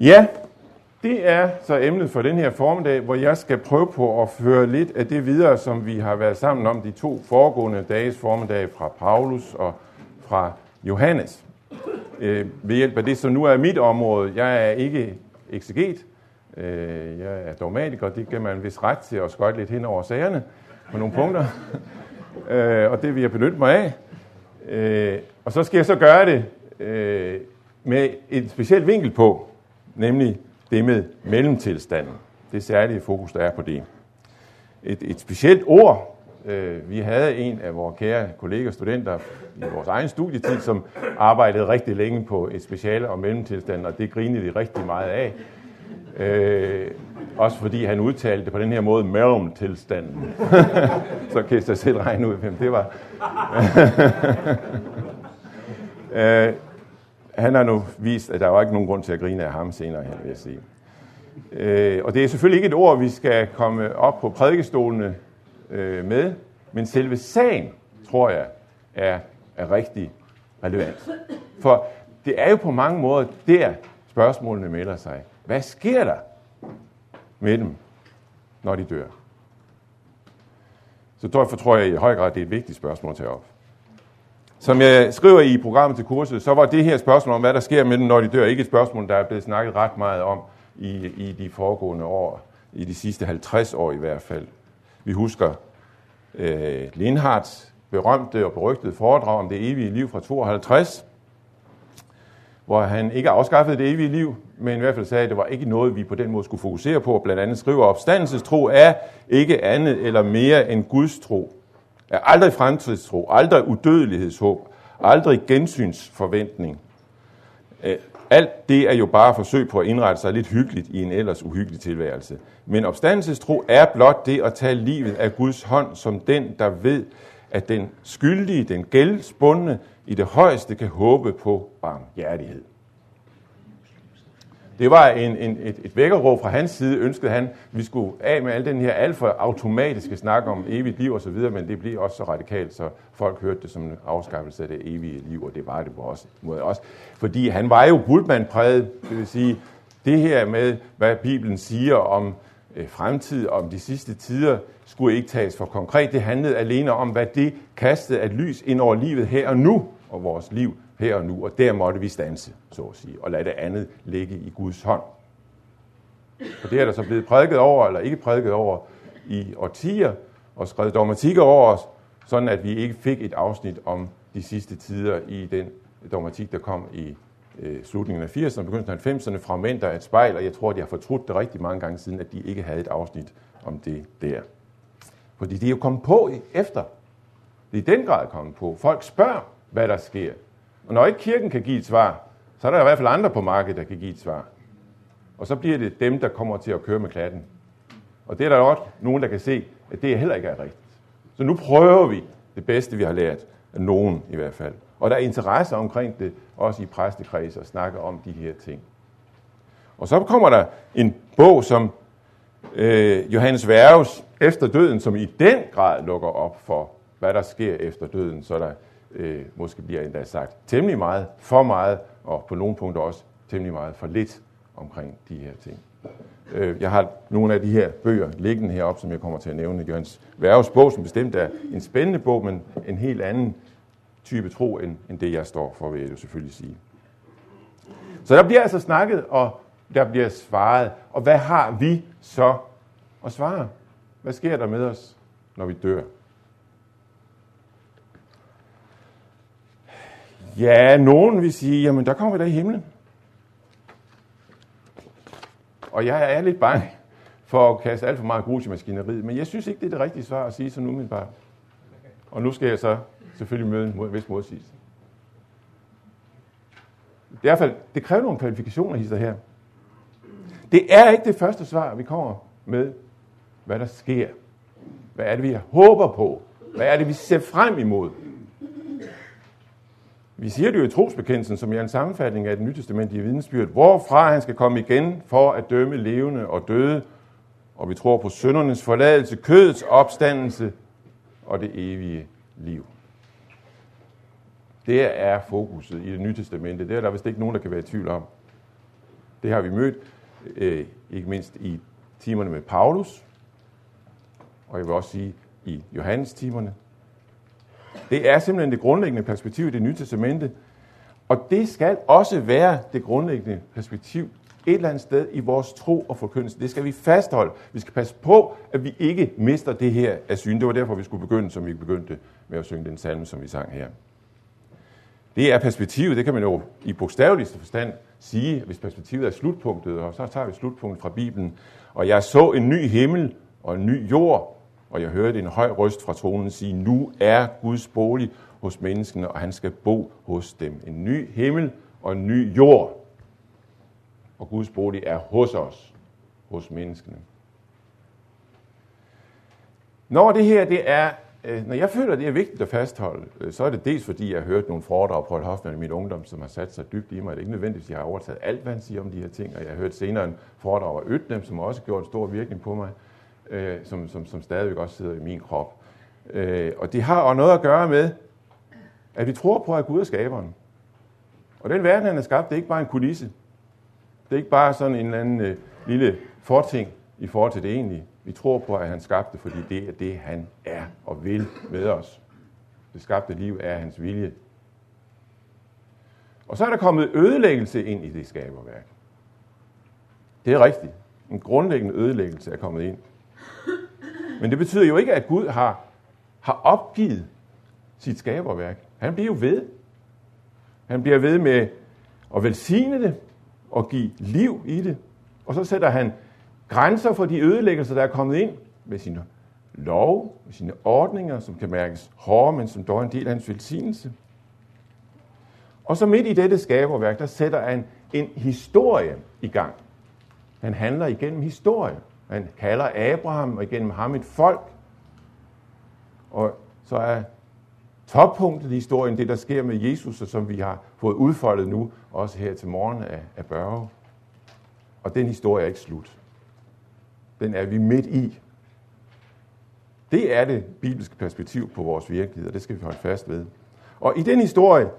Ja, det er så emnet for den her formiddag, hvor jeg skal prøve på at føre lidt af det videre, som vi har været sammen om de to foregående dages formiddag fra Paulus og fra Johannes. Øh, ved hjælp af det, som nu er mit område. Jeg er ikke ekseget, øh, jeg er dogmatiker, det giver man en vis ret til at skøjte lidt hen over sagerne på nogle punkter, øh, og det vil jeg benytte mig af. Øh, og så skal jeg så gøre det øh, med et specielt vinkel på, nemlig det med mellemtilstanden. Det særlige fokus, der er på det. Et, et specielt ord. Øh, vi havde en af vores kære kolleger studenter i vores egen studietid, som arbejdede rigtig længe på et speciale om mellemtilstanden, og det grinede de rigtig meget af. Øh, også fordi han udtalte det på den her måde, mellemtilstanden. så kan jeg selv regne ud, hvem det var. øh, han har nu vist, at der var ikke nogen grund til at grine af ham senere hen, vil jeg sige. Øh, og det er selvfølgelig ikke et ord, vi skal komme op på prædikestolene øh, med, men selve sagen, tror jeg, er, er rigtig relevant. For det er jo på mange måder der, spørgsmålene melder sig. Hvad sker der med dem, når de dør? Så derfor tror jeg i høj grad, det er et vigtigt spørgsmål at tage op. Som jeg skriver i programmet til kurset, så var det her spørgsmål om, hvad der sker med dem, når de dør, ikke et spørgsmål, der er blevet snakket ret meget om i, i de foregående år, i de sidste 50 år i hvert fald. Vi husker øh, Lindhards berømte og berygtede foredrag om det evige liv fra 52, hvor han ikke afskaffede det evige liv, men i hvert fald sagde, at det var ikke noget, vi på den måde skulle fokusere på. Blandt andet skriver, opstandelsestro er ikke andet eller mere end Guds tro. Er aldrig fremtidstro, aldrig udødelighedshåb, aldrig gensynsforventning. Øh, alt det er jo bare forsøg på at indrette sig lidt hyggeligt i en ellers uhyggelig tilværelse. Men opstandelsestro er blot det at tage livet af Guds hånd som den, der ved, at den skyldige, den gældsbundne, i det højeste kan håbe på barmhjertighed. Det var en, en, et, et vækkerråb fra hans side, ønskede han, at vi skulle af med al den her alt for automatiske snak om evigt liv osv., men det blev også så radikalt, så folk hørte det som en afskaffelse af det evige liv, og det var det på også, måde også. Fordi han var jo Bultmann-præget, det vil sige, det her med, hvad Bibelen siger om øh, fremtid, om de sidste tider, skulle ikke tages for konkret. Det handlede alene om, hvad det kastede af lys ind over livet her og nu, og vores liv her og nu, og der måtte vi stanse, så at sige, og lade det andet ligge i Guds hånd. Og det er der så blevet prædiket over, eller ikke prædiket over, i årtier, og skrevet dogmatikker over os, sådan at vi ikke fik et afsnit om de sidste tider i den dogmatik, der kom i øh, slutningen af 80'erne og begyndelsen af 90'erne, fragmenter af et spejl, og jeg tror, de har fortrudt det rigtig mange gange siden, at de ikke havde et afsnit om det der. Fordi de er jo kommet på efter. Det er i den grad kommet på. Folk spørger, hvad der sker. Og når ikke kirken kan give et svar, så er der i hvert fald andre på markedet, der kan give et svar. Og så bliver det dem, der kommer til at køre med klatten. Og det er der også nogen, der kan se, at det heller ikke er rigtigt. Så nu prøver vi det bedste, vi har lært. Af nogen i hvert fald. Og der er interesse omkring det, også i præstekreds, at snakke om de her ting. Og så kommer der en bog, som øh, Johannes Værves, efter døden, som i den grad lukker op for, hvad der sker efter døden, så der øh, måske bliver endda sagt temmelig meget, for meget, og på nogle punkter også temmelig meget for lidt omkring de her ting. Øh, jeg har nogle af de her bøger liggende heroppe, som jeg kommer til at nævne. Jørgens Værges bog, som bestemt er en spændende bog, men en helt anden type tro, end, end det, jeg står for, vil jeg jo selvfølgelig sige. Så der bliver altså snakket, og der bliver svaret. Og hvad har vi så at svare? Hvad sker der med os, når vi dør? Ja, nogen vil sige, jamen der kommer vi da i himlen. Og jeg er lidt bange for at kaste alt for meget grus i maskineriet, men jeg synes ikke, det er det rigtige svar at sige sådan umiddelbart. Og nu skal jeg så selvfølgelig møde en vis modsigelse. I hvert fald, det kræver nogle kvalifikationer, hister her. Det er ikke det første svar, vi kommer med, hvad der sker. Hvad er det, vi håber på? Hvad er det, vi ser frem imod? Vi siger det jo i trosbekendelsen, som er en sammenfatning af det nytestamentlige vidensbyrd, hvorfra han skal komme igen for at dømme levende og døde, og vi tror på søndernes forladelse, kødets opstandelse og det evige liv. Det er fokuset i det nye testamente. Det er der vist ikke nogen, der kan være i tvivl om. Det har vi mødt, øh, ikke mindst i timerne med Paulus, og jeg vil også sige i Johannes timerne. Det er simpelthen det grundlæggende perspektiv i det nye testamente, og det skal også være det grundlæggende perspektiv et eller andet sted i vores tro og forkyndelse. Det skal vi fastholde. Vi skal passe på, at vi ikke mister det her af syn. Det var derfor, vi skulle begynde, som vi begyndte med at synge den salme, som vi sang her. Det er perspektivet, det kan man jo i bogstaveligste forstand sige, hvis perspektivet er slutpunktet, og så tager vi slutpunktet fra Bibelen. Og jeg så en ny himmel og en ny jord, og jeg hørte en høj røst fra tronen sige, nu er Guds bolig hos menneskene, og han skal bo hos dem. En ny himmel og en ny jord. Og Guds bolig er hos os, hos menneskene. Når det her det er øh, når jeg føler, det er vigtigt at fastholde, øh, så er det dels fordi, jeg har hørt nogle foredrag på Hoffmann i min ungdom, som har sat sig dybt i mig. Det er ikke nødvendigt, at jeg har overtaget alt, hvad han siger om de her ting. Og jeg har hørt senere en foredrag af Øtnem, som også gjorde en stor virkning på mig, øh, som, som, som stadigvæk også sidder i min krop. Øh, og det har også noget at gøre med, at vi tror på, at Gud er skaberen. Og den verden, han har skabt, det er ikke bare en kulisse. Det er ikke bare sådan en eller anden øh, lille forting i forhold til det egentlige. Vi tror på, at han skabte, fordi det er det, han er og vil med os. Det skabte liv er hans vilje. Og så er der kommet ødelæggelse ind i det skaberværk. Det er rigtigt. En grundlæggende ødelæggelse er kommet ind. Men det betyder jo ikke, at Gud har, har opgivet sit skaberværk. Han bliver jo ved. Han bliver ved med at velsigne det og give liv i det. Og så sætter han grænser for de ødelæggelser, der er kommet ind med sine lov, med sine ordninger, som kan mærkes hårde, men som dog er en del af hans velsignelse. Og så midt i dette skaberværk, der sætter han en historie i gang. Han handler igennem historie. Han kalder Abraham og igennem ham et folk. Og så er toppunktet i historien det, der sker med Jesus, og som vi har fået udfoldet nu, også her til morgen af, af Børge. Og den historie er ikke slut den er vi midt i. Det er det bibelske perspektiv på vores virkelighed, og det skal vi holde fast ved. Og i den historie,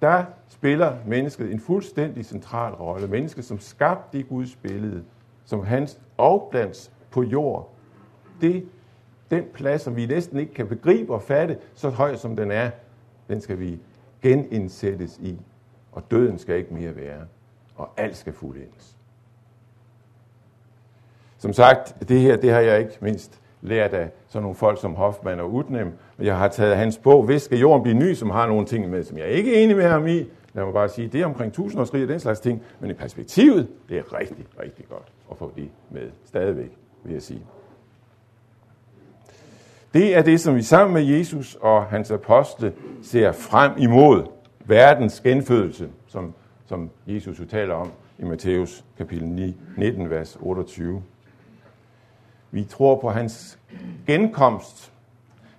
der spiller mennesket en fuldstændig central rolle. Mennesket som skabte i Guds billede, som hans afblands på jord. Det, den plads, som vi næsten ikke kan begribe og fatte, så høj som den er, den skal vi genindsættes i. Og døden skal ikke mere være. Og alt skal fuldendes. Som sagt, det her det har jeg ikke mindst lært af sådan nogle folk som Hoffmann og Utnem. Jeg har taget hans bog, Hvis skal jorden blive ny, som har nogle ting med, som jeg ikke er enig med ham i. Lad mig bare sige, det er omkring tusindårsrig og den slags ting. Men i perspektivet, det er rigtig, rigtig godt at få det med stadigvæk, vil jeg sige. Det er det, som vi sammen med Jesus og hans apostle ser frem imod verdens genfødelse, som, som Jesus jo taler om i Matthæus kapitel 9, 19, vers 28. Vi tror på hans genkomst,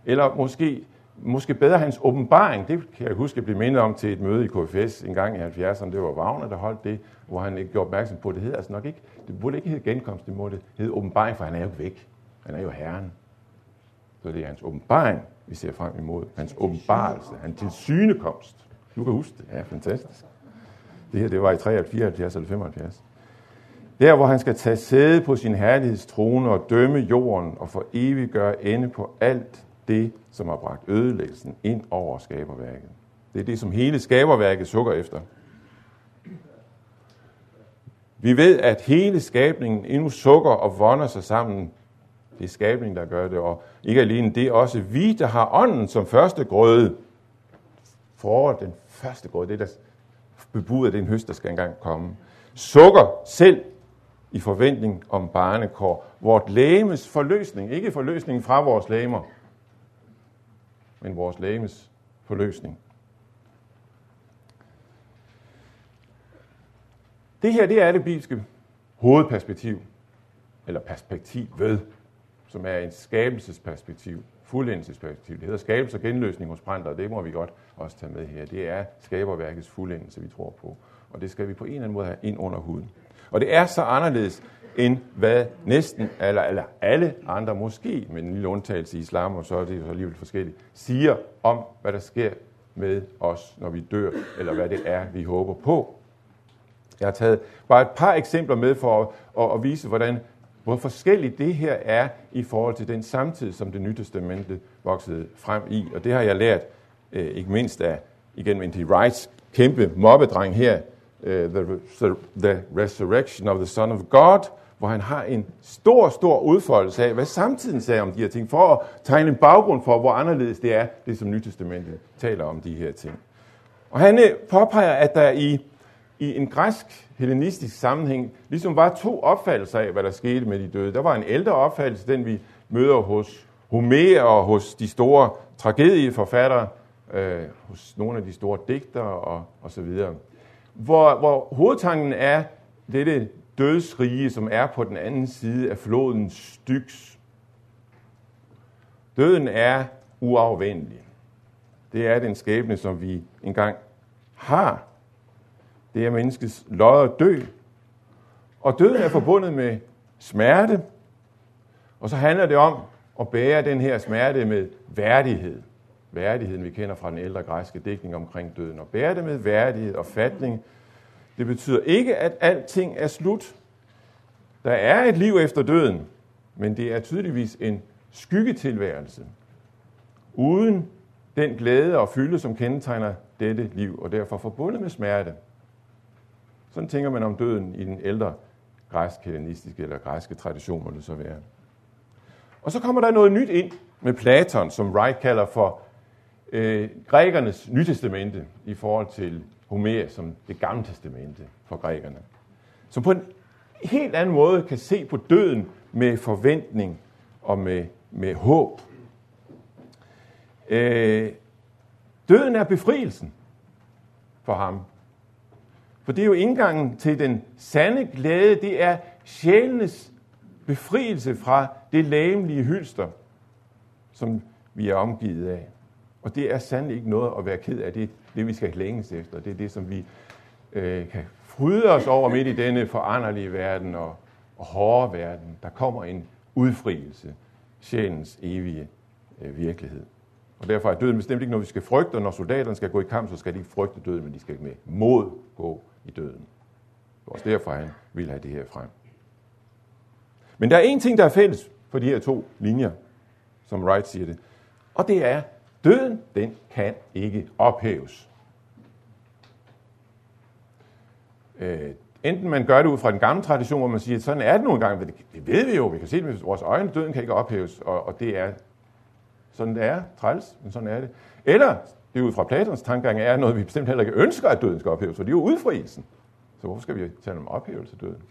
eller måske, måske bedre hans åbenbaring. Det kan jeg huske, at blive mindet om til et møde i KFS en gang i 70'erne. Det var Wagner, der holdt det, hvor han ikke gjorde opmærksom på, at det hedder altså nok ikke, det burde ikke hedde genkomst, det måtte hedde åbenbaring, for han er jo væk. Han er jo Herren. Så det er hans åbenbaring, vi ser frem imod. Hans åbenbarelse, hans tilsynekomst. Du kan huske det. Ja, fantastisk. Det her, det var i 73, eller 75. Der, hvor han skal tage sæde på sin herlighedstrone og dømme jorden og for evigt gøre ende på alt det, som har bragt ødelæggelsen ind over skaberværket. Det er det, som hele skaberværket sukker efter. Vi ved, at hele skabningen endnu sukker og vonder sig sammen. Det er skabningen, der gør det, og ikke alene det, også vi, der har ånden som første grøde. For den første grøde, det der bebuder den høst, der skal engang komme. Sukker selv i forventning om barnekår. Vort lægemes forløsning, ikke forløsning fra vores lægemer, men vores lægemes forløsning. Det her, det er det bibelske hovedperspektiv, eller perspektiv ved, som er en skabelsesperspektiv, fuldendelsesperspektiv. Det hedder skabelse og genløsning hos brænder, og det må vi godt også tage med her. Det er skaberværkets fuldendelse, vi tror på. Og det skal vi på en eller anden måde have ind under huden. Og det er så anderledes, end hvad næsten, eller, eller alle andre, måske med en lille undtagelse i islam, og så er det jo alligevel forskelligt, siger om, hvad der sker med os, når vi dør, eller hvad det er, vi håber på. Jeg har taget bare et par eksempler med for at, at, at vise, hvordan, hvor forskelligt det her er i forhold til den samtid, som det nye testamente voksede frem i. Og det har jeg lært øh, ikke mindst af, igen N.T. Wrights kæmpe mobbedreng her, øh, the, the Resurrection of the Son of God, hvor han har en stor, stor udfoldelse af, hvad samtiden sagde om de her ting, for at tegne en baggrund for, hvor anderledes det er, det som Nytestamentet taler om de her ting. Og han øh, påpeger, at der i, i en græsk hellenistisk sammenhæng ligesom var to opfattelser af, hvad der skete med de døde. Der var en ældre opfattelse, den vi møder hos Homer og hos de store tragedieforfattere, øh, hos nogle af de store digtere og, og så videre. Hvor, hvor hovedtanken er dette dødsrige, som er på den anden side af floden Styx. Døden er uafvendelig. Det er den skæbne, som vi engang har. Det er menneskets lod at dø. Og døden er forbundet med smerte, og så handler det om at bære den her smerte med værdighed. Værdigheden, vi kender fra den ældre græske dækning omkring døden. Og bære det med værdighed og fatning. Det betyder ikke, at alting er slut. Der er et liv efter døden, men det er tydeligvis en skyggetilværelse. Uden den glæde og fylde, som kendetegner dette liv, og derfor forbundet med smerte. Sådan tænker man om døden i den ældre græsk-hellenistiske eller græske tradition, må det så være. Og så kommer der noget nyt ind med Platon, som Wright kalder for øh, grækernes nytestamente i forhold til Homer som det gamle testamente for grækerne. Som på en helt anden måde kan se på døden med forventning og med, med håb. Øh, døden er befrielsen for ham. For det er jo indgangen til den sande glæde. Det er sjælenes befrielse fra det lægemlige hylster, som vi er omgivet af. Og det er sandelig ikke noget at være ked af. Det er det, vi skal længes efter. Det er det, som vi øh, kan fryde os over midt i denne foranderlige verden og, og hårde verden. Der kommer en udfrielse, sjælens evige øh, virkelighed. Og derfor er døden bestemt ikke noget, vi skal frygte, og når soldaterne skal gå i kamp, så skal de ikke frygte døden, men de skal med mod gå i døden. Det er også derfor, han vil have det her frem. Men der er en ting, der er fælles for de her to linjer, som Wright siger det, og det er, døden, den kan ikke ophæves. Øh, enten man gør det ud fra den gamle tradition, hvor man siger, at sådan er det nogle gange, det, det ved vi jo, vi kan se det med vores øjne, døden kan ikke ophæves, og, og det er sådan det er, træls, men sådan er det. Eller det ud fra Platons tankegang er noget, vi bestemt heller ikke ønsker, at døden skal ophæves, for det er jo udfrielsen. Så hvorfor skal vi tale om ophævelse af døden?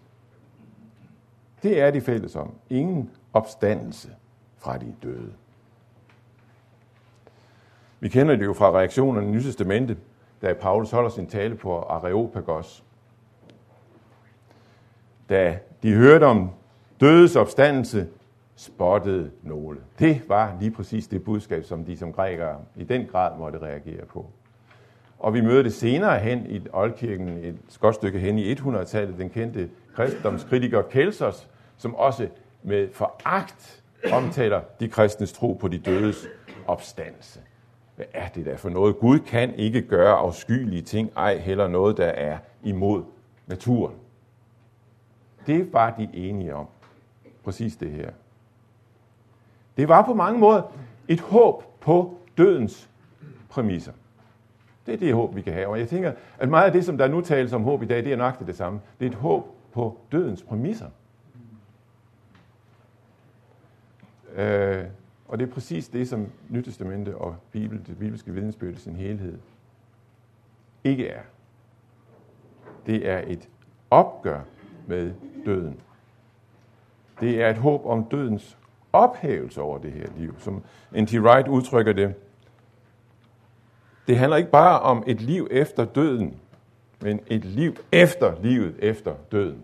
Det er de fælles om. Ingen opstandelse fra de døde. Vi kender det jo fra reaktionerne i Nye Testamente, da Paulus holder sin tale på Areopagos. Da de hørte om dødes opstandelse, spottede nogle. Det var lige præcis det budskab, som de som grækere i den grad måtte reagere på. Og vi møder det senere hen i oldkirken, et godt stykke hen i 100-tallet, den kendte kristendomskritiker Kelsos, som også med foragt omtaler de kristnes tro på de dødes opstandelse. Hvad er det der for noget? Gud kan ikke gøre afskyelige ting, ej heller noget, der er imod naturen. Det var de enige om. Præcis det her. Det var på mange måder et håb på dødens præmisser. Det er det håb, vi kan have. Og jeg tænker, at meget af det, som der nu tales om håb i dag, det er nøjagtigt det samme. Det er et håb på dødens præmisser. Øh, og det er præcis det, som Nytestamentet og Bibel, det bibelske vidensbyrd i sin helhed ikke er. Det er et opgør med døden. Det er et håb om dødens ophævelse over det her liv, som N.T. Wright udtrykker det. Det handler ikke bare om et liv efter døden, men et liv efter livet efter døden.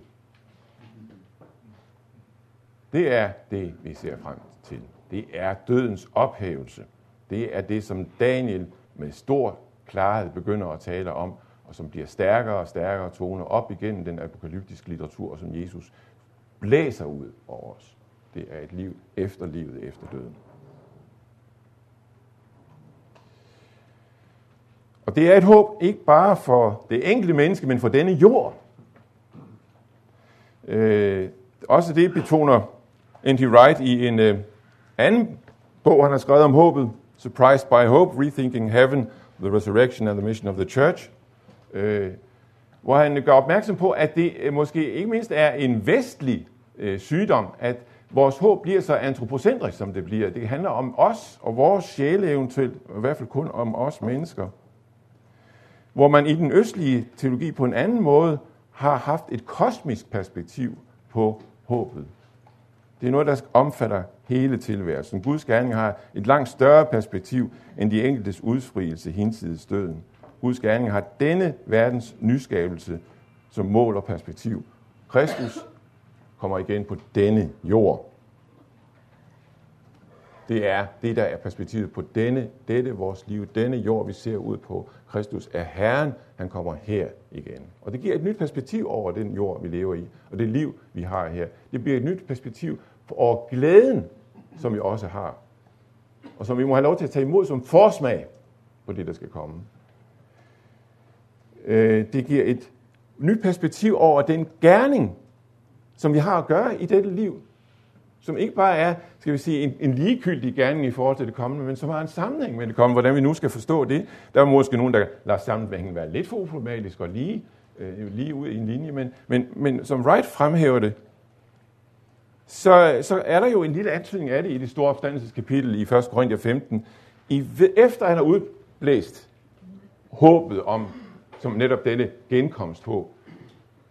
Det er det, vi ser frem til. Det er dødens ophævelse. Det er det, som Daniel med stor klarhed begynder at tale om, og som bliver stærkere og stærkere toner op igennem den apokalyptiske litteratur, som Jesus blæser ud over os. Det er et liv efter livet efter døden. Og det er et håb ikke bare for det enkelte menneske, men for denne jord. Øh, også det betoner N.T. Wright i en øh, anden bog, han har skrevet om håbet, Surprised by Hope, Rethinking Heaven, The Resurrection and the Mission of the Church, øh, hvor han gør opmærksom på, at det øh, måske ikke mindst er en vestlig øh, sygdom, at vores håb bliver så antropocentrisk, som det bliver. Det handler om os og vores sjæle eventuelt, i hvert fald kun om os mennesker. Hvor man i den østlige teologi på en anden måde har haft et kosmisk perspektiv på håbet. Det er noget, der omfatter hele tilværelsen. Guds gerning har et langt større perspektiv end de enkeltes udfrielse hinsides døden. Guds gerning har denne verdens nyskabelse som mål og perspektiv. Kristus kommer igen på denne jord. Det er det, der er perspektivet på denne, dette vores liv, denne jord, vi ser ud på. Kristus er Herren, han kommer her igen. Og det giver et nyt perspektiv over den jord, vi lever i, og det liv, vi har her. Det bliver et nyt perspektiv over glæden, som vi også har, og som vi må have lov til at tage imod som forsmag på det, der skal komme. Øh, det giver et nyt perspektiv over den gerning, som vi har at gøre i dette liv, som ikke bare er, skal vi sige, en, en ligegyldig gerning i forhold til det kommende, men som har en sammenhæng med det kommende. Hvordan vi nu skal forstå det. Der er måske nogen, der lader sammenhængen være lidt for uproblematisk og lige, øh, lige ud i en linje, men, men, men som Wright fremhæver det, så, så er der jo en lille antydning af det i det store opstandelseskapitel i 1. Korinther 15. I, efter han har udblæst håbet om, som netop denne genkomsthåb,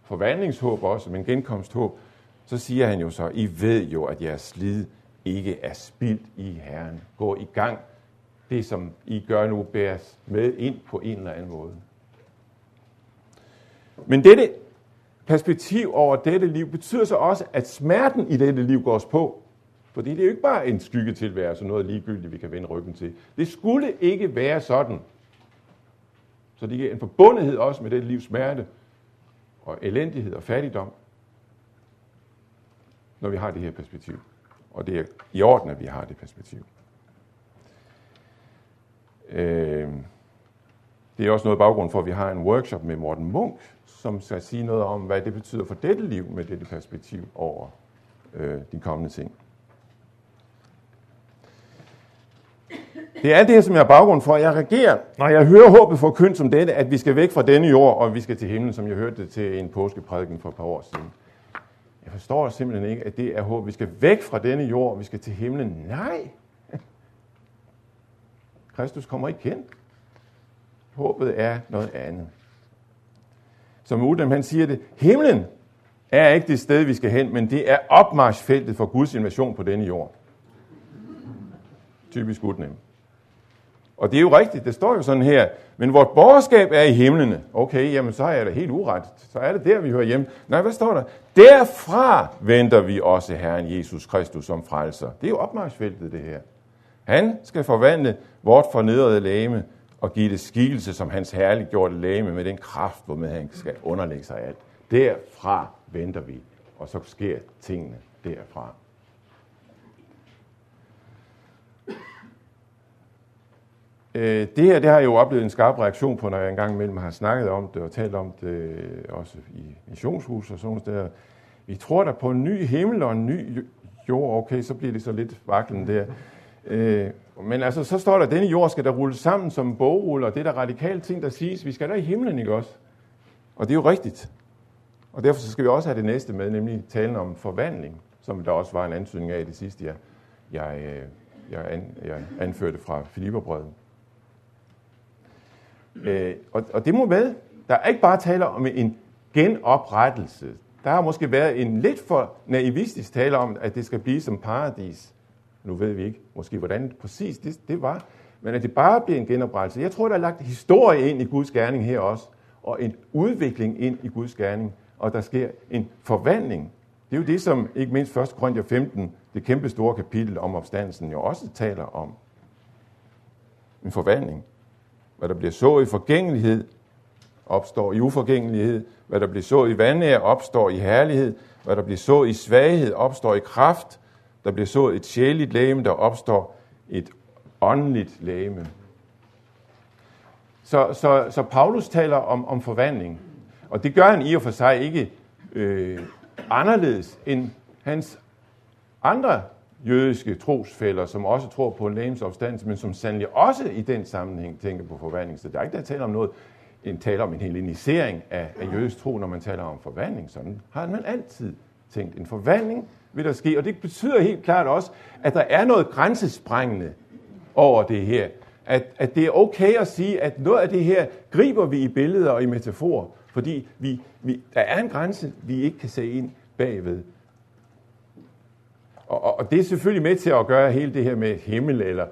forvandlingshåb også, men genkomsthåb, så siger han jo så, I ved jo, at jeres slid ikke er spildt i Herren. Gå i gang. Det, som I gør nu, bæres med ind på en eller anden måde. Men dette perspektiv over dette liv betyder så også, at smerten i dette liv går os på. Fordi det er jo ikke bare en skyggetilværelse, noget ligegyldigt, vi kan vende ryggen til. Det skulle ikke være sådan. Så det er en forbundethed også med dette livs smerte og elendighed og fattigdom, når vi har det her perspektiv. Og det er i orden, at vi har det perspektiv. Øh, det er også noget baggrund for, at vi har en workshop med Morten Munk, som skal sige noget om, hvad det betyder for dette liv med dette perspektiv over øh, de kommende ting. Det er det, som jeg er baggrund for. Jeg reagerer, når jeg hører håbet for køn som dette, at vi skal væk fra denne jord, og vi skal til himlen, som jeg hørte det til en påskeprædiken for et par år siden. Jeg forstår simpelthen ikke, at det er håb. Vi skal væk fra denne jord, og vi skal til himlen. Nej! Kristus kommer ikke kendt. Håbet er noget andet. Som Udem han siger det, himlen er ikke det sted, vi skal hen, men det er opmarschfeltet for Guds invasion på denne jord. Typisk Udem. Og det er jo rigtigt, det står jo sådan her, men vort borgerskab er i himlene. Okay, jamen så er jeg da helt uret. Så er det der, vi hører hjemme. Nej, hvad står der? Derfra venter vi også Herren Jesus Kristus som frelser. Det er jo opmarschfeltet, det her. Han skal forvandle vort fornedrede læme og give det skikkelse som hans herliggjorte læme med den kraft, hvormed han skal underlægge sig alt. Derfra venter vi, og så sker tingene derfra. Øh, det her det har jeg jo oplevet en skarp reaktion på, når jeg engang imellem har snakket om det og talt om det øh, også i missionshus og sådan noget. Vi tror der på en ny himmel og en ny jord. Okay, så bliver det så lidt vaklen der. Øh, men altså, så står der, at denne jord skal der rulle sammen som bogruller, og det er der radikale ting, der siges. Vi skal der i himlen, ikke også? Og det er jo rigtigt. Og derfor så skal vi også have det næste med, nemlig talen om forvandling, som der også var en antydning af i det sidste, jeg, jeg, øh, jeg, an, jeg anførte fra Filipperbrevet. Øh, og, og det må med. Der er ikke bare tale om en genoprettelse. Der har måske været en lidt for naivistisk tale om, at det skal blive som paradis. Nu ved vi ikke måske, hvordan præcis det, det var. Men at det bare bliver en genoprettelse. Jeg tror, der er lagt historie ind i Guds gerning her også. Og en udvikling ind i Guds gerning. Og der sker en forvandling. Det er jo det, som ikke mindst 1. Korinther 15, det kæmpe store kapitel om opstandelsen, jo også taler om. En forvandling. Hvad der bliver så i forgængelighed, opstår i uforgængelighed. Hvad der bliver så i vandær, opstår i herlighed. Hvad der bliver så i svaghed, opstår i kraft. Der bliver så et sjæligt læme, der opstår et åndeligt læme. Så, så, så Paulus taler om, om forvandling. Og det gør han i og for sig ikke øh, anderledes end hans andre jødiske trosfælder, som også tror på en lægemsopstandelse, men som sandelig også i den sammenhæng tænker på forvandling. Så der er ikke der tale om noget, en tale om en hellenisering af, af jødisk tro, når man taler om forvandling. Sådan har man altid tænkt. En forvandling vil der ske, og det betyder helt klart også, at der er noget grænsesprængende over det her. At, at det er okay at sige, at noget af det her griber vi i billeder og i metaforer, fordi vi, vi, der er en grænse, vi ikke kan se ind bagved. Og, og det er selvfølgelig med til at gøre hele det her med himmel eller,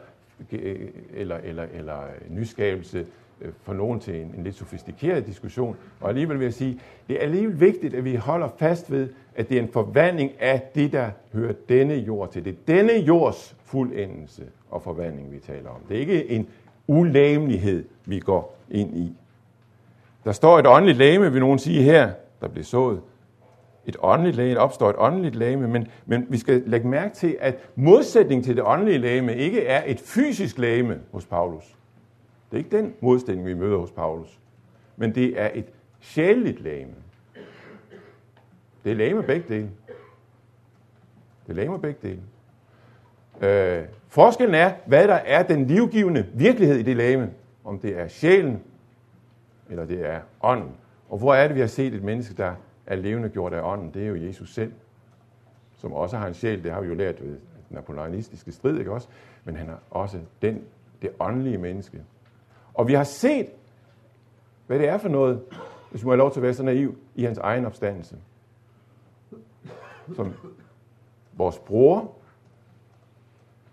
eller, eller, eller nyskabelse øh, Øh, for nogen til en, en lidt sofistikeret diskussion. Og alligevel vil jeg sige, det er alligevel vigtigt, at vi holder fast ved, at det er en forvandling af det, der hører denne jord til. Det er denne jords fuldendelse og forvandling, vi taler om. Det er ikke en ulæmelighed, vi går ind i. Der står et åndeligt lame, vil nogen sige her, der bliver sået. Et åndeligt lame, opstår et åndeligt lame, men, men vi skal lægge mærke til, at modsætningen til det åndelige lame ikke er et fysisk lame hos Paulus. Det er ikke den modstilling, vi møder hos Paulus. Men det er et sjældent lame. Det er lame begge dele. Det er lame begge dele. Øh, forskellen er, hvad der er den livgivende virkelighed i det lame. Om det er sjælen, eller det er ånden. Og hvor er det, vi har set et menneske, der er levende gjort af ånden? Det er jo Jesus selv, som også har en sjæl. Det har vi jo lært ved den napoleonistiske strid, ikke også? Men han er også den, det åndelige menneske. Og vi har set, hvad det er for noget, hvis man have lov til at være så naiv, i hans egen opstandelse. Som vores bror,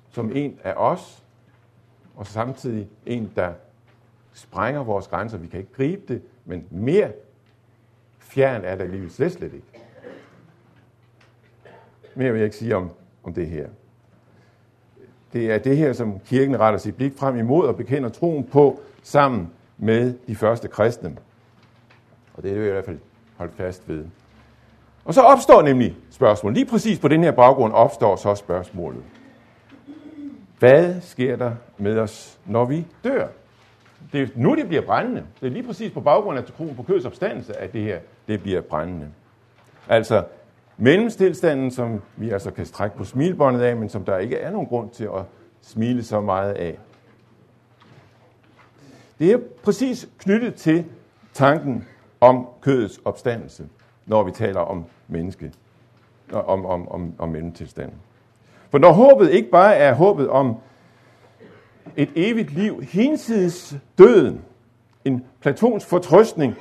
som en af os, og samtidig en, der sprænger vores grænser. Vi kan ikke gribe det, men mere fjern er der alligevel slet, slet ikke. Mere vil jeg ikke sige om, om det her. Det er det her, som kirken retter sit blik frem imod og bekender troen på sammen med de første kristne. Og det er det i hvert fald holdt fast ved. Og så opstår nemlig spørgsmålet. Lige præcis på den her baggrund opstår så spørgsmålet. Hvad sker der med os, når vi dør? Det er nu, det bliver brændende. Det er lige præcis på baggrund af troen på køds opstandelse, at det her det bliver brændende. Altså mellemstilstanden, som vi altså kan strække på smilbåndet af, men som der ikke er nogen grund til at smile så meget af. Det er præcis knyttet til tanken om kødets opstandelse, når vi taler om menneske, om, om, om, om mellemtilstanden. For når håbet ikke bare er håbet om et evigt liv hinsides døden, en platons fortrøstning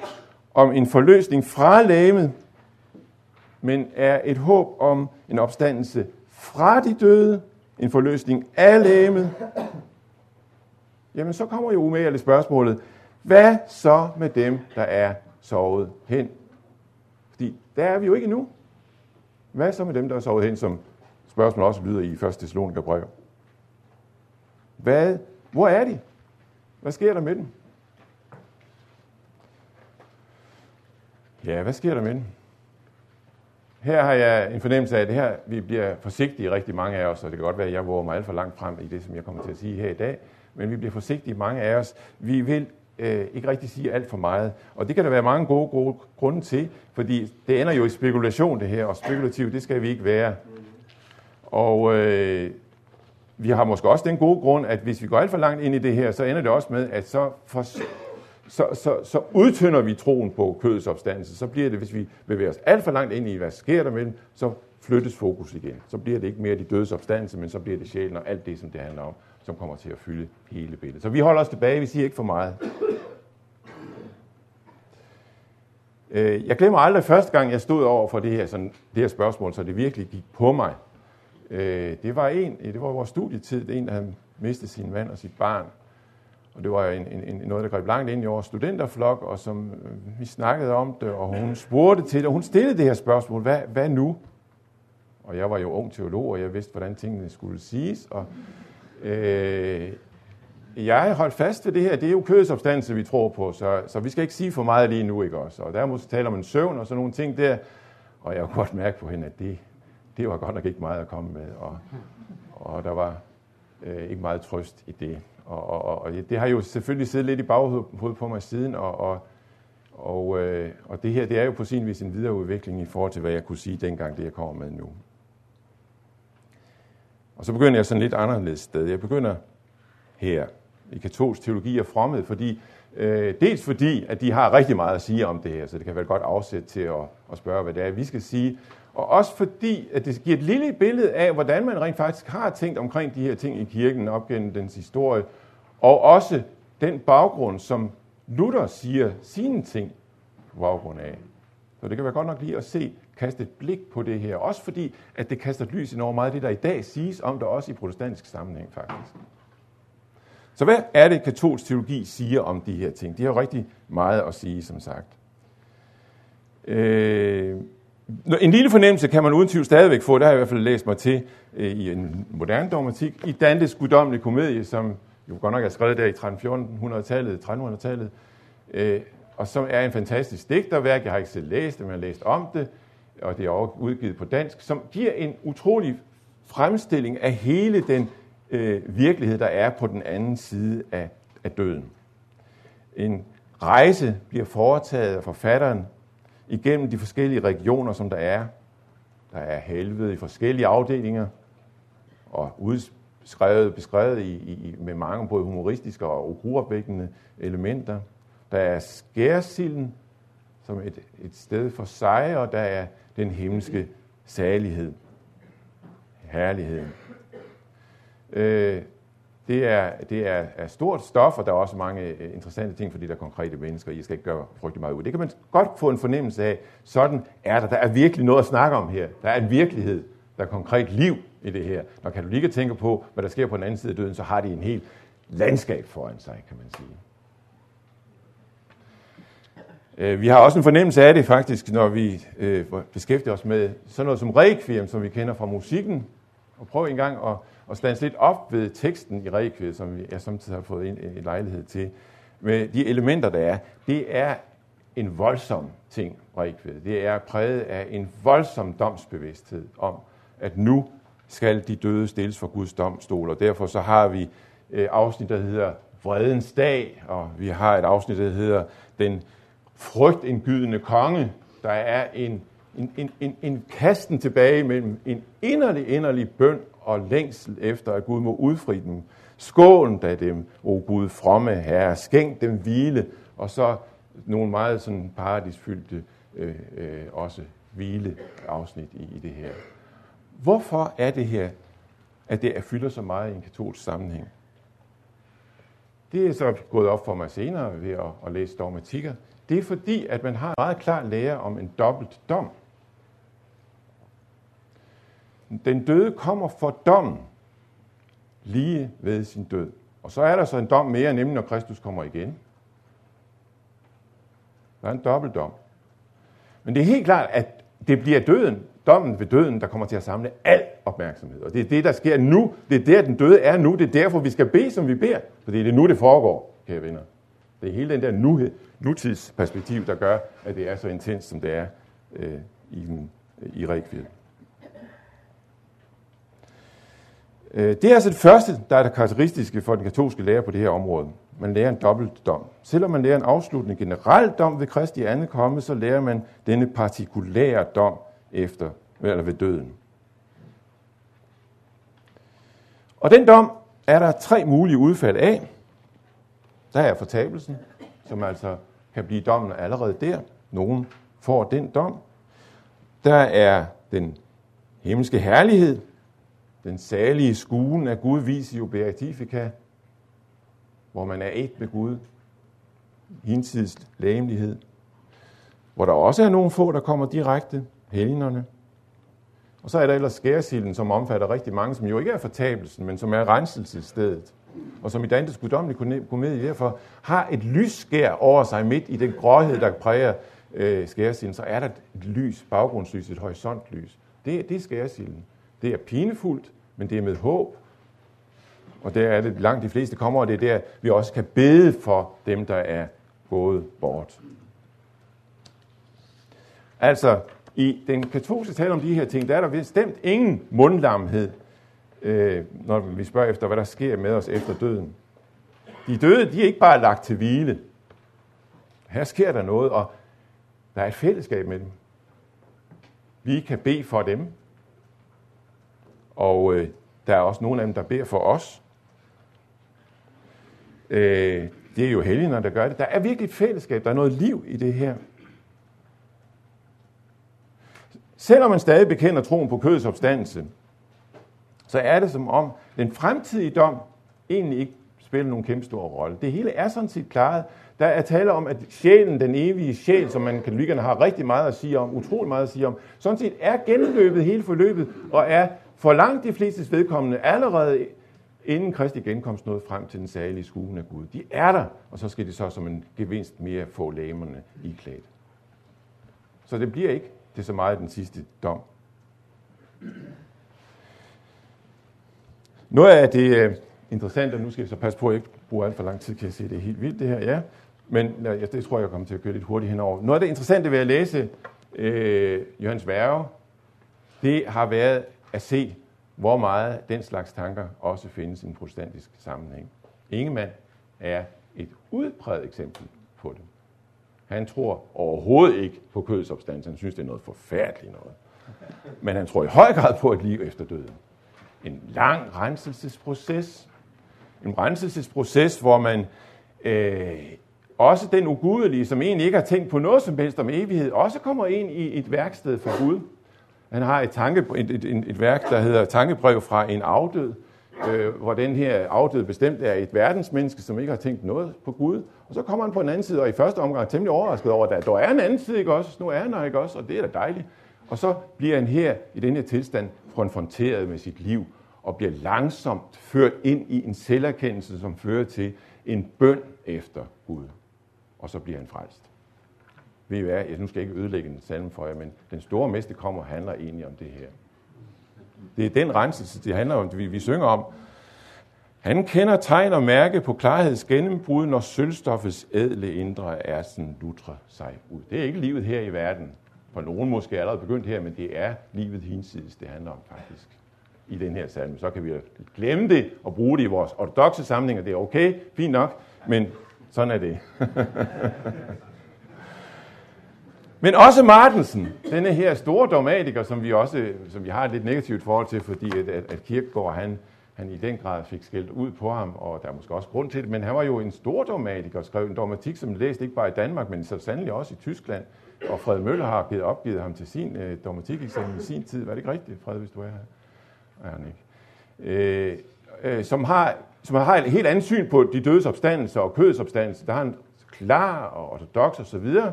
om en forløsning fra lægemet, men er et håb om en opstandelse fra de døde, en forløsning af lægemet, jamen så kommer jo umærligt spørgsmålet, hvad så med dem, der er sovet hen? Fordi der er vi jo ikke nu. Hvad så med dem, der er sovet hen, som spørgsmålet også lyder i 1. Thessaloniker brev? Hvad, hvor er de? Hvad sker der med dem? Ja, hvad sker der med dem? Her har jeg en fornemmelse af, at det her, vi bliver forsigtige rigtig mange af os, og det kan godt være, at jeg våger mig alt for langt frem i det, som jeg kommer til at sige her i dag, men vi bliver forsigtige mange af os. Vi vil øh, ikke rigtig sige alt for meget, og det kan der være mange gode, gode grunde til, fordi det ender jo i spekulation det her, og spekulativt, det skal vi ikke være. Og øh, vi har måske også den gode grund, at hvis vi går alt for langt ind i det her, så ender det også med, at så, for, så, så, så udtynder vi troen på kødets opstandelse. Så bliver det, hvis vi bevæger os alt for langt ind i, hvad sker der med dem, så flyttes fokus igen. Så bliver det ikke mere de dødes opstandelse, men så bliver det sjælen og alt det, som det handler om, som kommer til at fylde hele billedet. Så vi holder os tilbage, vi siger ikke for meget. Øh, jeg glemmer aldrig første gang, jeg stod over for det her, sådan, det her spørgsmål, så det virkelig gik på mig. Øh, det var en, det var vores studietid, det en, der havde mistet sin mand og sit barn. Og det var en, en, noget, der greb langt ind i vores studenterflok, og som øh, vi snakkede om det, og hun spurgte til det, og hun stillede det her spørgsmål, hvad, hvad nu? Og jeg var jo ung teolog, og jeg vidste, hvordan tingene skulle siges, og øh, jeg holdt fast ved det her, det er jo kødsopstandelse, vi tror på, så, så vi skal ikke sige for meget lige nu, ikke også? Og der måske tale om en søvn og sådan nogle ting der, og jeg kunne godt mærke på hende, at det, det var godt nok ikke meget at komme med, og, og der var øh, ikke meget trøst i det. Og, og, og det har jo selvfølgelig siddet lidt i baghovedet på mig siden, og, og, Og, øh, og det her, det er jo på sin vis en videreudvikling i forhold til, hvad jeg kunne sige dengang, det jeg kommer med nu. Og så begynder jeg sådan lidt anderledes sted. Jeg begynder her i katolsk teologi og fromhed, fordi øh, dels fordi, at de har rigtig meget at sige om det her, så det kan være godt afsæt til at, at spørge, hvad det er, vi skal sige. Og også fordi, at det giver et lille billede af, hvordan man rent faktisk har tænkt omkring de her ting i kirken op gennem dens historie, og også den baggrund, som Luther siger sine ting på baggrund af. Så det kan være godt nok lige at se, kaste et blik på det her. Også fordi, at det kaster lys ind over meget af det, der i dag siges om det, også i protestantisk sammenhæng faktisk. Så hvad er det, katolsk teologi siger om de her ting? De har rigtig meget at sige, som sagt. Øh, en lille fornemmelse kan man uden tvivl stadigvæk få, det har jeg i hvert fald læst mig til øh, i en moderne dogmatik, i Dantes guddommelige komedie, som jo godt nok er skrevet der i 1300-tallet, 1300-tallet, øh, og som er en fantastisk digterværk. Jeg har ikke selv læst det, men jeg har læst om det, og det er også udgivet på dansk, som giver en utrolig fremstilling af hele den øh, virkelighed, der er på den anden side af, af døden. En rejse bliver foretaget af forfatteren igennem de forskellige regioner, som der er. Der er helvede i forskellige afdelinger, og udskrevet, beskrevet i, i, med mange både humoristiske og gruopvækkende elementer. Der er skærsilden som et, et sted for sig, og der er den himmelske salighed, herligheden. Øh, det er, det er, er stort stof, og der er også mange øh, interessante ting for de der konkrete mennesker. I skal ikke gøre frygtelig meget ud. Det kan man godt få en fornemmelse af. Sådan er der. Der er virkelig noget at snakke om her. Der er en virkelighed. Der er konkret liv i det her. Når katolikker tænker på, hvad der sker på den anden side af døden, så har de en helt landskab foran sig, kan man sige. Øh, vi har også en fornemmelse af det faktisk, når vi øh, beskæftiger os med sådan noget som requiem, som vi kender fra musikken. Og prøv en gang at, og stands lidt op ved teksten i requiem, som jeg samtidig har fået en, en lejlighed til. Med de elementer, der er, det er en voldsom ting, requiem. Det er præget af en voldsom domsbevidsthed om, at nu skal de døde stilles for Guds domstol, og derfor så har vi øh, afsnit, der hedder Vredens dag, og vi har et afsnit, der hedder Den frygtindgydende konge. Der er en, en, en, en, en kasten tilbage mellem en inderlig, inderlig bøn og længsel efter, at Gud må udfri dem. Skål da dem, o Gud fromme herre, skænk dem hvile, og så nogle meget sådan paradisfyldte øh, øh, også hvile afsnit i, i det her. Hvorfor er det her, at det er fylder så meget i en katolsk sammenhæng? Det er så gået op for mig senere ved at, at læse dogmatikker. Det er fordi, at man har en meget klar lære om en dobbelt dom. Den døde kommer for dommen lige ved sin død. Og så er der så en dom mere, nemlig når Kristus kommer igen. Der er en dobbelt dom. Men det er helt klart, at det bliver døden, dommen ved døden, der kommer til at samle al opmærksomhed. Og det er det, der sker nu. Det er der, den døde er nu. Det er derfor, vi skal bede, som vi beder. Fordi det er det nu, det foregår, kære venner. Det er hele den der nuhed, nutidsperspektiv, der gør, at det er så intens, som det er øh, i, den, i Requiem. Øh, Øh, det er altså det første, der er det karakteristiske for den katolske lærer på det her område. Man lærer en dobbelt dom. Selvom man lærer en afsluttende generel dom ved Kristi andet komme, så lærer man denne partikulære dom efter, eller ved døden. Og den dom er der tre mulige udfald af. Der er fortabelsen, som altså kan blive dommen allerede der. Nogen får den dom. Der er den himmelske herlighed, den salige skuen af Gud visio beatifica, hvor man er et med Gud, hinsides lægemlighed, hvor der også er nogle få, der kommer direkte, helgenerne. Og så er der ellers skærsilden, som omfatter rigtig mange, som jo ikke er fortabelsen, men som er renselsesstedet og som i Dantes guddommelige komedie derfor har et lysskær over sig midt i den gråhed, der præger øh, skærsilden, så er der et lys, baggrundslys, et horisontlys. Det, det er skærsilden. Det er pinefuldt, men det er med håb. Og der er det langt de fleste kommer, og det er der, vi også kan bede for dem, der er gået bort. Altså, i den katolske tale om de her ting, der er der bestemt ingen mundlamhed øh, når vi spørger efter, hvad der sker med os efter døden. De døde, de er ikke bare lagt til hvile. Her sker der noget, og der er et fællesskab med dem. Vi kan bede for dem, og øh, der er også nogle af dem, der beder for os. Øh, det er jo helgenerne, der gør det. Der er virkelig et fællesskab. Der er noget liv i det her. Selvom man stadig bekender troen på kødets opstandelse, så er det som om den fremtidige dom egentlig ikke spiller nogen kæmpe stor rolle. Det hele er sådan set klaret. Der er tale om, at sjælen, den evige sjæl, som man katolikkerne har rigtig meget at sige om, utrolig meget at sige om, sådan set er genløbet hele forløbet, og er for langt de fleste vedkommende allerede inden Kristi genkomst nåede frem til den særlige skuen af Gud. De er der, og så skal de så som en gevinst mere få lægerne i klædt. Så det bliver ikke til så meget den sidste dom. Noget af det øh, interessant, interessante, og nu skal jeg så passe på, at jeg ikke bruger alt for lang tid, kan jeg se, det er helt vildt det her, ja. Men øh, ja, det tror jeg, jeg kommer til at køre lidt hurtigt henover. Noget af det interessante ved at læse øh, Jørgens Værge, det har været at se, hvor meget den slags tanker også findes i en protestantisk sammenhæng. Ingemann er et udpræget eksempel på det. Han tror overhovedet ikke på kødets opstandelse. Han synes, det er noget forfærdeligt noget. Men han tror i høj grad på et liv efter døden. En lang renselsesproces. En renselsesproces, hvor man øh, også den ugudelige, som egentlig ikke har tænkt på noget som helst om evighed, også kommer ind i et værksted for Gud. Han har et, tanke, et, et, et, et værk, der hedder Tankebrev fra en afdød, øh, hvor den her afdøde bestemt er et verdensmenneske, som ikke har tænkt noget på Gud. Og så kommer han på en anden side, og i første omgang temmelig overrasket over, at der er en anden side, ikke også? Nu er han her, ikke også? Og det er da dejligt. Og så bliver han her, i den her tilstand, konfronteret med sit liv, og bliver langsomt ført ind i en selverkendelse, som fører til en bøn efter Gud. Og så bliver han frelst. Ved I hvad? Jeg, nu skal jeg ikke ødelægge en salme for jer, men den store meste kommer og handler egentlig om det her. Det er den renselse, det handler om, vi, vi synger om. Han kender tegn og mærke på klarheds gennembrud, når sølvstoffets ædle indre er sådan lutre sig ud. Det er ikke livet her i verden. For nogen måske allerede begyndt her, men det er livet hinsides, det handler om faktisk i den her salme. Så kan vi glemme det og bruge det i vores ortodoxe samlinger. Det er okay, fint nok, men sådan er det. Men også Martensen, denne her store dogmatiker, som vi også som vi har et lidt negativt forhold til, fordi at, at, Kirkegaard, han, han i den grad fik skældt ud på ham, og der er måske også grund til det, men han var jo en stor dogmatiker, skrev en dogmatik, som læste ikke bare i Danmark, men så sandelig også i Tyskland. Og Fred Møller har givet opgivet ham til sin øh, dogmatikeksamen i sin tid. Var det ikke rigtigt, Fred, hvis du er her? Er han ikke. Øh, øh, som, har, som har et helt andet syn på de dødes opstandelser og kødets opstandelse. Der har han klar og ortodox og så videre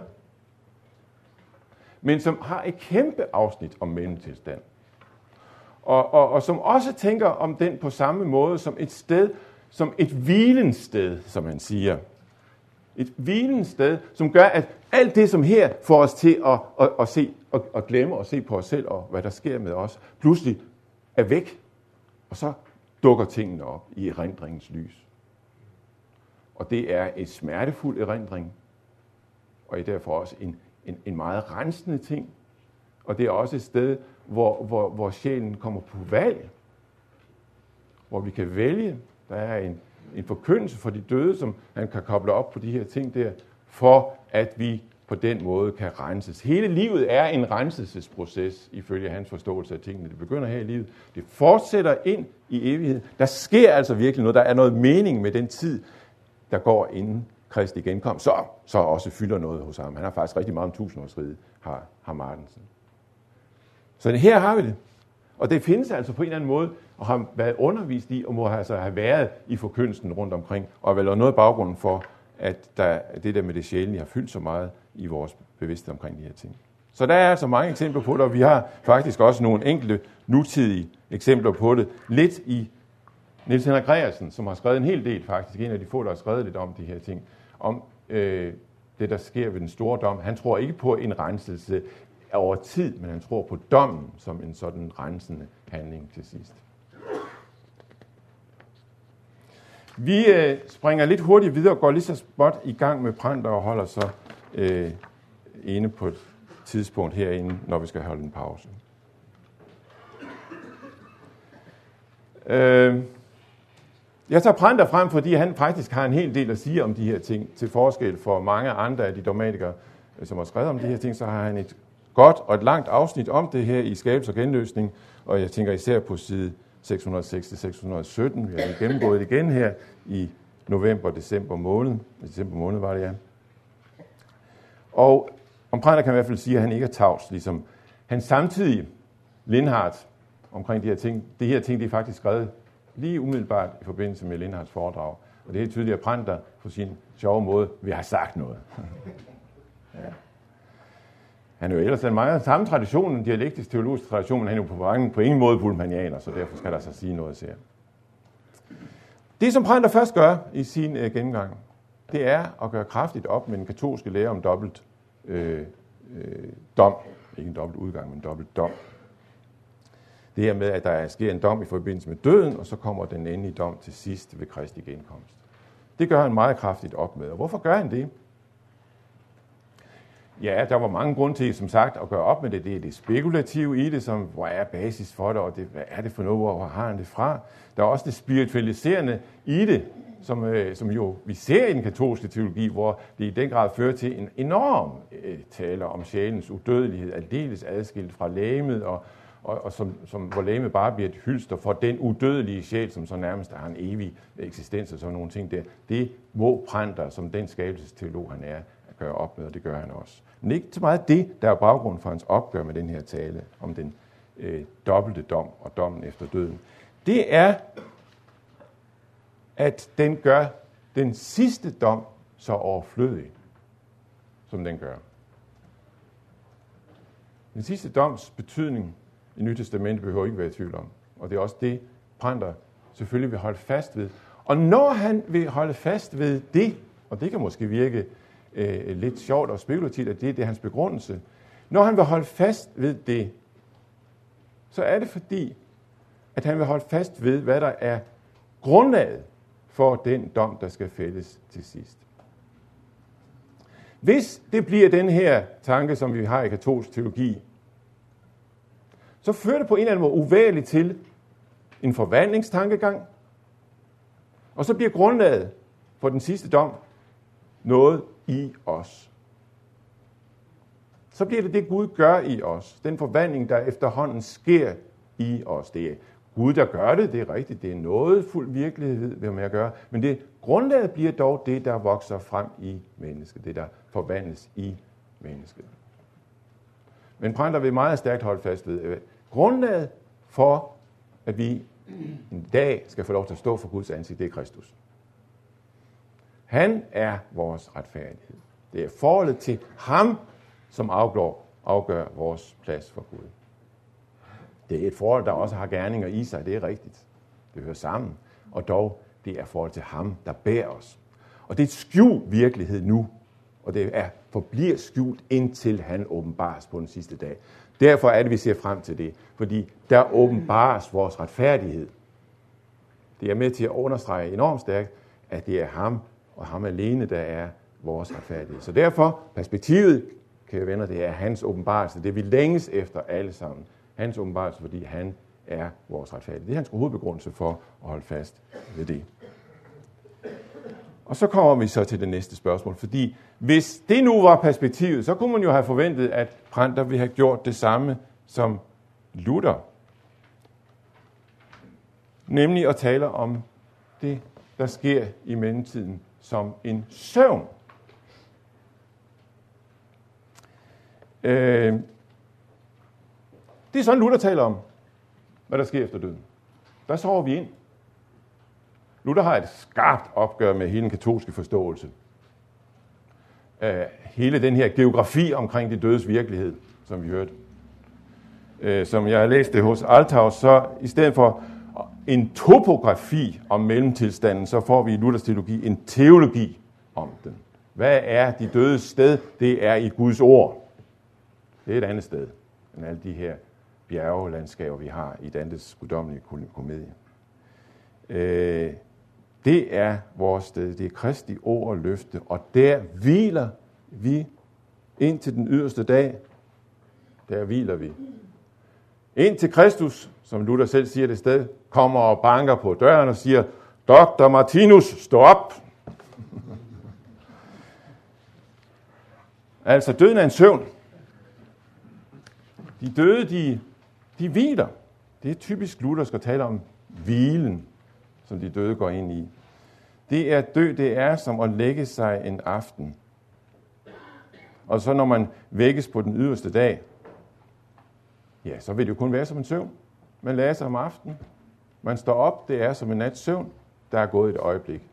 men som har et kæmpe afsnit om mellemtilstand. Og, og, og som også tænker om den på samme måde som et sted, som et hvilens sted, som man siger. Et hvilens sted, som gør, at alt det, som her får os til at, at, at, se, at, at glemme og se på os selv og hvad der sker med os, pludselig er væk. Og så dukker tingene op i erindringens lys. Og det er et smertefuld erindring, og er derfor også en en, en meget rensende ting. Og det er også et sted, hvor, hvor, hvor sjælen kommer på valg. Hvor vi kan vælge. Der er en, en forkyndelse for de døde, som han kan koble op på de her ting der, for at vi på den måde kan renses. Hele livet er en renselsesproces, ifølge hans forståelse af tingene. Det begynder her i livet. Det fortsætter ind i evigheden. Der sker altså virkelig noget. Der er noget mening med den tid, der går inden Kristi genkomst, så, så også fylder noget hos ham. Han har faktisk rigtig meget om tusindårsriget, har, har Martensen. Så her har vi det. Og det findes altså på en eller anden måde, og har været undervist i, og må altså have været i forkyndelsen rundt omkring, og vel noget af baggrunden for, at der, det der med det sjældne har fyldt så meget i vores bevidsthed omkring de her ting. Så der er altså mange eksempler på det, og vi har faktisk også nogle enkelte nutidige eksempler på det, lidt i Niels Henrik Gregersen, som har skrevet en hel del faktisk, en af de få, der har skrevet lidt om de her ting om øh, det, der sker ved den store dom. Han tror ikke på en renselse over tid, men han tror på dommen som en sådan rensende handling til sidst. Vi øh, springer lidt hurtigt videre og går lige så spot i gang med Pranter og holder så øh, inde på et tidspunkt herinde, når vi skal holde en pause. Øh, jeg tager Pranter frem, fordi han faktisk har en hel del at sige om de her ting, til forskel for mange andre af de dogmatikere, øh, som har skrevet om de her ting, så har han et godt og et langt afsnit om det her i Skabelse og Genløsning, og jeg tænker især på side 606-617. Vi har gennemgået det igen her i november og december måned. December måned var det, ja. Og om Pranter kan i hvert fald sige, at han ikke er tavs, ligesom han samtidig, Lindhardt, omkring de her ting, de her ting, de er faktisk skrevet lige umiddelbart i forbindelse med Lindhardts foredrag. Og det er tydeligt, at Pranter på sin sjove måde vil have sagt noget. ja. Han er jo ellers en meget samme tradition, en dialektisk teologisk tradition, men han er jo på, mange, på ingen måde bulmanianer, så derfor skal der så sige noget til Det, som Pranter først gør i sin øh, gennemgang, det er at gøre kraftigt op med den katolske lære om dobbelt øh, øh, dom. Ikke en dobbelt udgang, men en dobbelt dom. Det her med, at der sker en dom i forbindelse med døden, og så kommer den endelige dom til sidst ved Kristi genkomst. Det gør han meget kraftigt op med. Og hvorfor gør han det? Ja, der var mange grunde til, som sagt, at gøre op med det. Det er det spekulative i det, som hvor er basis for det, og det, hvad er det for noget, hvor har han det fra? Der er også det spiritualiserende i det, som, øh, som jo vi ser i den katolske teologi, hvor det i den grad fører til en enorm øh, tale om sjælens udødelighed, aldeles adskilt fra lægemet, og, og, og som, som, hvor læme bare bliver et hylster for den udødelige sjæl, som så nærmest har en evig eksistens og sådan nogle ting der. Det må Pranter, som den skabelsesteolog han er, at gøre op med, og det gør han også. Men ikke så meget det, der er baggrund for hans opgør med den her tale om den øh, dobbelte dom og dommen efter døden. Det er, at den gør den sidste dom så overflødig, som den gør. Den sidste doms betydning i Nyt Testament behøver ikke være i tvivl om. Og det er også det, Pranter selvfølgelig vil holde fast ved. Og når han vil holde fast ved det, og det kan måske virke øh, lidt sjovt og spekulativt, at det, det er hans begrundelse. Når han vil holde fast ved det, så er det fordi, at han vil holde fast ved, hvad der er grundlaget for den dom, der skal fældes til sidst. Hvis det bliver den her tanke, som vi har i katolsk teologi, så fører det på en eller anden måde uvægeligt til en forvandlingstankegang, og så bliver grundlaget for den sidste dom noget i os. Så bliver det det, Gud gør i os. Den forvandling, der efterhånden sker i os. Det er Gud, der gør det, det er rigtigt. Det er noget fuld virkelighed, hvad man gøre. Men det grundlaget bliver dog det, der vokser frem i mennesket. Det, der forvandles i mennesket. Men Prænder vil meget stærkt holde fast ved, grundlaget for, at vi en dag skal få lov til at stå for Guds ansigt, det er Kristus. Han er vores retfærdighed. Det er forholdet til ham, som afgør, afgør vores plads for Gud. Det er et forhold, der også har gerninger i sig, det er rigtigt. Det hører sammen. Og dog, det er forhold til ham, der bærer os. Og det er et skjult virkelighed nu, og det er, forbliver skjult, indtil han åbenbares på den sidste dag. Derfor er det, vi ser frem til det, fordi der åbenbares vores retfærdighed. Det er med til at understrege enormt stærkt, at det er ham, og ham alene, der er vores retfærdighed. Så derfor, perspektivet, kære venner, det er hans åbenbarelse. Det vi længes efter alle sammen. Hans åbenbarelse, fordi han er vores retfærdighed. Det er hans hovedbegrundelse for at holde fast ved det. Og så kommer vi så til det næste spørgsmål, fordi hvis det nu var perspektivet, så kunne man jo have forventet, at Pranter ville have gjort det samme som Luther. Nemlig at tale om det, der sker i mellemtiden som en søvn. Øh, det er sådan, Luther taler om, hvad der sker efter døden. Der sover vi ind. Luther har et skarpt opgør med hele den katolske forståelse. Hele den her geografi omkring de dødes virkelighed, som vi hørte. Øh, som jeg har læst det hos Althaus, så i stedet for en topografi om mellemtilstanden, så får vi i Luthers teologi en teologi om den. Hvad er de dødes sted? Det er i Guds ord. Det er et andet sted end alle de her bjergelandskaber, vi har i Dantes guddommelige komedie. Øh, det er vores sted. Det er Kristi ord og løfte, og der hviler vi ind til den yderste dag. Der hviler vi. Ind til Kristus, som Luther selv siger det sted, kommer og banker på døren og siger, Dr. Martinus, stå op! altså, døden er en søvn. De døde, de, de hviler. Det er typisk Luther skal tale om hvilen, som de døde går ind i. Det er dø, det er som at lægge sig en aften. Og så når man vækkes på den yderste dag, ja, så vil det jo kun være som en søvn. Man lader sig om aftenen. Man står op, det er som en nats søvn. Der er gået et øjeblik.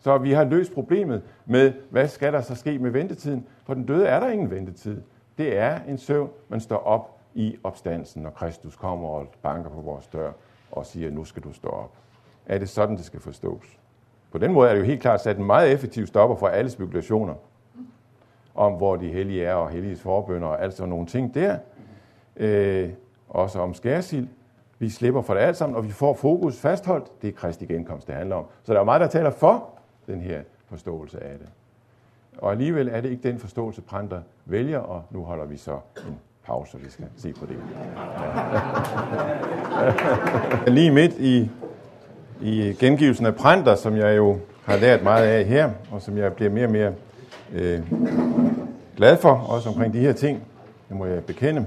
Så vi har løst problemet med, hvad skal der så ske med ventetiden? For den døde er der ingen ventetid. Det er en søvn, man står op i opstandelsen, når Kristus kommer og banker på vores dør og siger, nu skal du stå op. Er det sådan, det skal forstås? På den måde er det jo helt klart sat en meget effektiv stopper for alle spekulationer om, hvor de hellige er, og helliges forbønder, og alt sådan nogle ting der. Øh, også om skærsild. Vi slipper for det alt sammen, og vi får fokus fastholdt. Det er Kristi genkomst, det handler om. Så der er meget, der taler for den her forståelse af det. Og alligevel er det ikke den forståelse, Pranter vælger, og nu holder vi så en pause, vi skal se på det. Ja. Lige midt i, i gengivelsen af Pranter, som jeg jo har lært meget af her, og som jeg bliver mere og mere øh, glad for, også omkring de her ting, det må jeg bekende.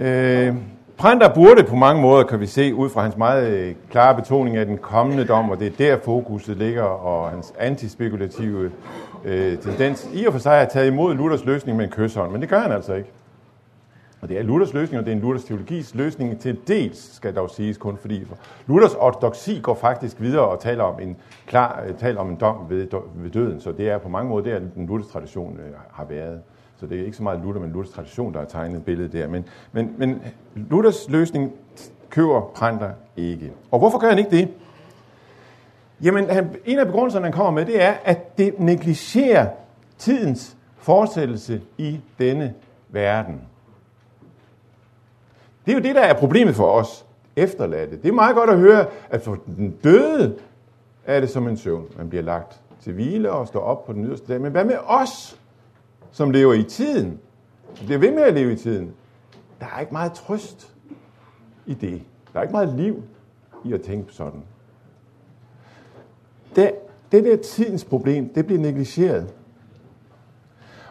Øh, Pranter burde på mange måder, kan vi se, ud fra hans meget øh, klare betoning af den kommende dom, og det er der fokuset ligger, og hans antispekulative øh, tendens, i og for sig har taget imod Luthers løsning med en kysshånd, men det gør han altså ikke. Og det er Luthers løsning, og det er en Luthers teologis løsning til dels, skal dog siges kun fordi. For Luthers ortodoxi går faktisk videre og taler om en, klar, øh, taler om en dom ved, ved døden, så det er på mange måder der, den Luthers tradition øh, har været. Så det er ikke så meget Luther, men Luthers tradition, der har tegnet billedet der. Men, men, men Luthers løsning køber Pranter ikke. Og hvorfor gør han ikke det? Jamen, han, en af begrundelserne, han kommer med, det er, at det negligerer tidens fortsættelse i denne verden. Det er jo det, der er problemet for os efterladte. Det er meget godt at høre, at for den døde er det som en søvn. Man bliver lagt til hvile og står op på den yderste dag. Men hvad med os, som lever i tiden? Som bliver ved med at leve i tiden? Der er ikke meget trøst i det. Der er ikke meget liv i at tænke sådan. Det, det der tidens problem, det bliver negligeret.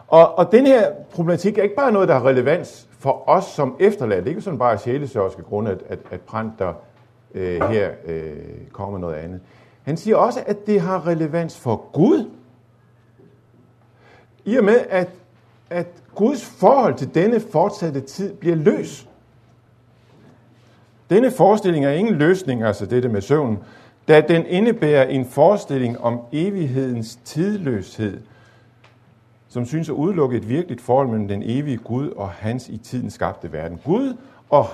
Og, og den her problematik er ikke bare noget, der har relevans for os som efterladt. Det er ikke sådan bare sjælesørske grunde, at, at, at Pranter øh, her øh, kommer noget andet. Han siger også, at det har relevans for Gud. I og med, at, at Guds forhold til denne fortsatte tid bliver løs. Denne forestilling er ingen løsning, altså dette med søvn, da den indebærer en forestilling om evighedens tidløshed, som synes at udelukke et virkeligt forhold mellem den evige Gud og hans i tiden skabte verden. Gud og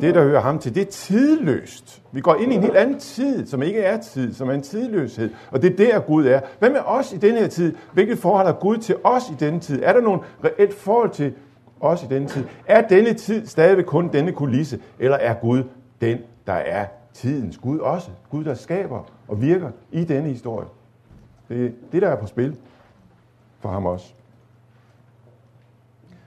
det, der hører ham til, det er tidløst. Vi går ind i en helt anden tid, som ikke er tid, som er en tidløshed. Og det er der, Gud er. Hvad med os i denne her tid? Hvilket forhold har Gud til os i denne tid? Er der nogen reelt forhold til os i denne tid? Er denne tid stadigvæk kun denne kulisse, eller er Gud den, der er tidens Gud også? Gud, der skaber og virker i denne historie. Det er det, der er på spil for ham også.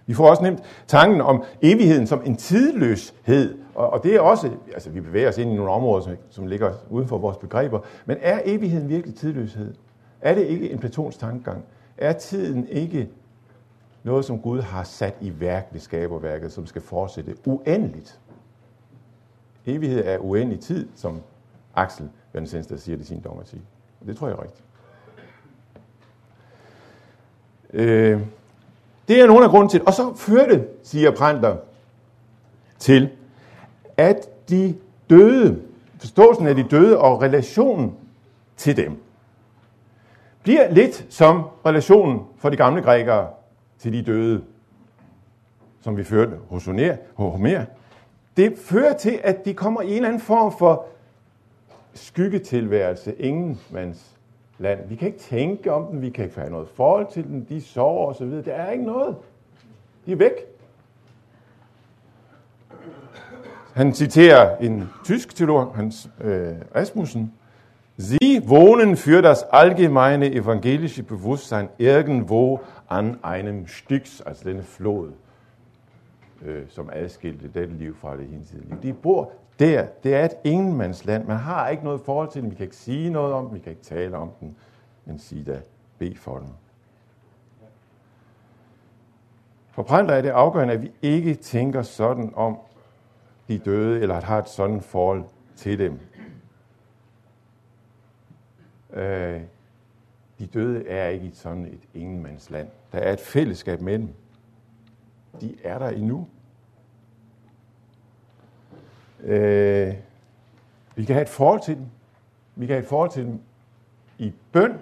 Vi får også nemt tanken om evigheden som en tidløshed, og, og det er også, altså vi bevæger os ind i nogle områder, som, som ligger uden for vores begreber, men er evigheden virkelig tidløshed? Er det ikke en platons tankegang? Er tiden ikke noget, som Gud har sat i værk ved skaberværket, som skal fortsætte uendeligt? Evighed er uendelig tid, som Axel Vansenster siger det i sin dogmatik. Det tror jeg er rigtigt. Øh, det er nogle af grunden til Og så førte, siger Pranter, til, at de døde, forståelsen af de døde og relationen til dem, bliver lidt som relationen for de gamle grækere til de døde, som vi førte hos Homer. Det fører til, at de kommer i en eller anden form for skyggetilværelse, ingenmands land. Vi kan ikke tænke om dem, vi kan ikke have noget forhold til dem, de sover osv. Der er ikke noget. De er væk. Han citerer en tysk teolog, Hans øh, Rasmussen. Sie wohnen für das allgemeine evangelische Bewusstsein irgendwo an einem Styx, altså denne flod. øh, som adskilte dette liv fra det hinsidige liv. De bor der. Det er et ingenmandsland. Man har ikke noget forhold til den. Vi kan ikke sige noget om den. Vi kan ikke tale om den. Men sige da, bed for den. For Prænder er det afgørende, at vi ikke tænker sådan om de døde, eller har et sådan forhold til dem. Øh, de døde er ikke i sådan et ingenmandsland. Der er et fællesskab med dem. De er der endnu. Øh, vi kan have et forhold til dem. Vi kan have et forhold til dem i bøn.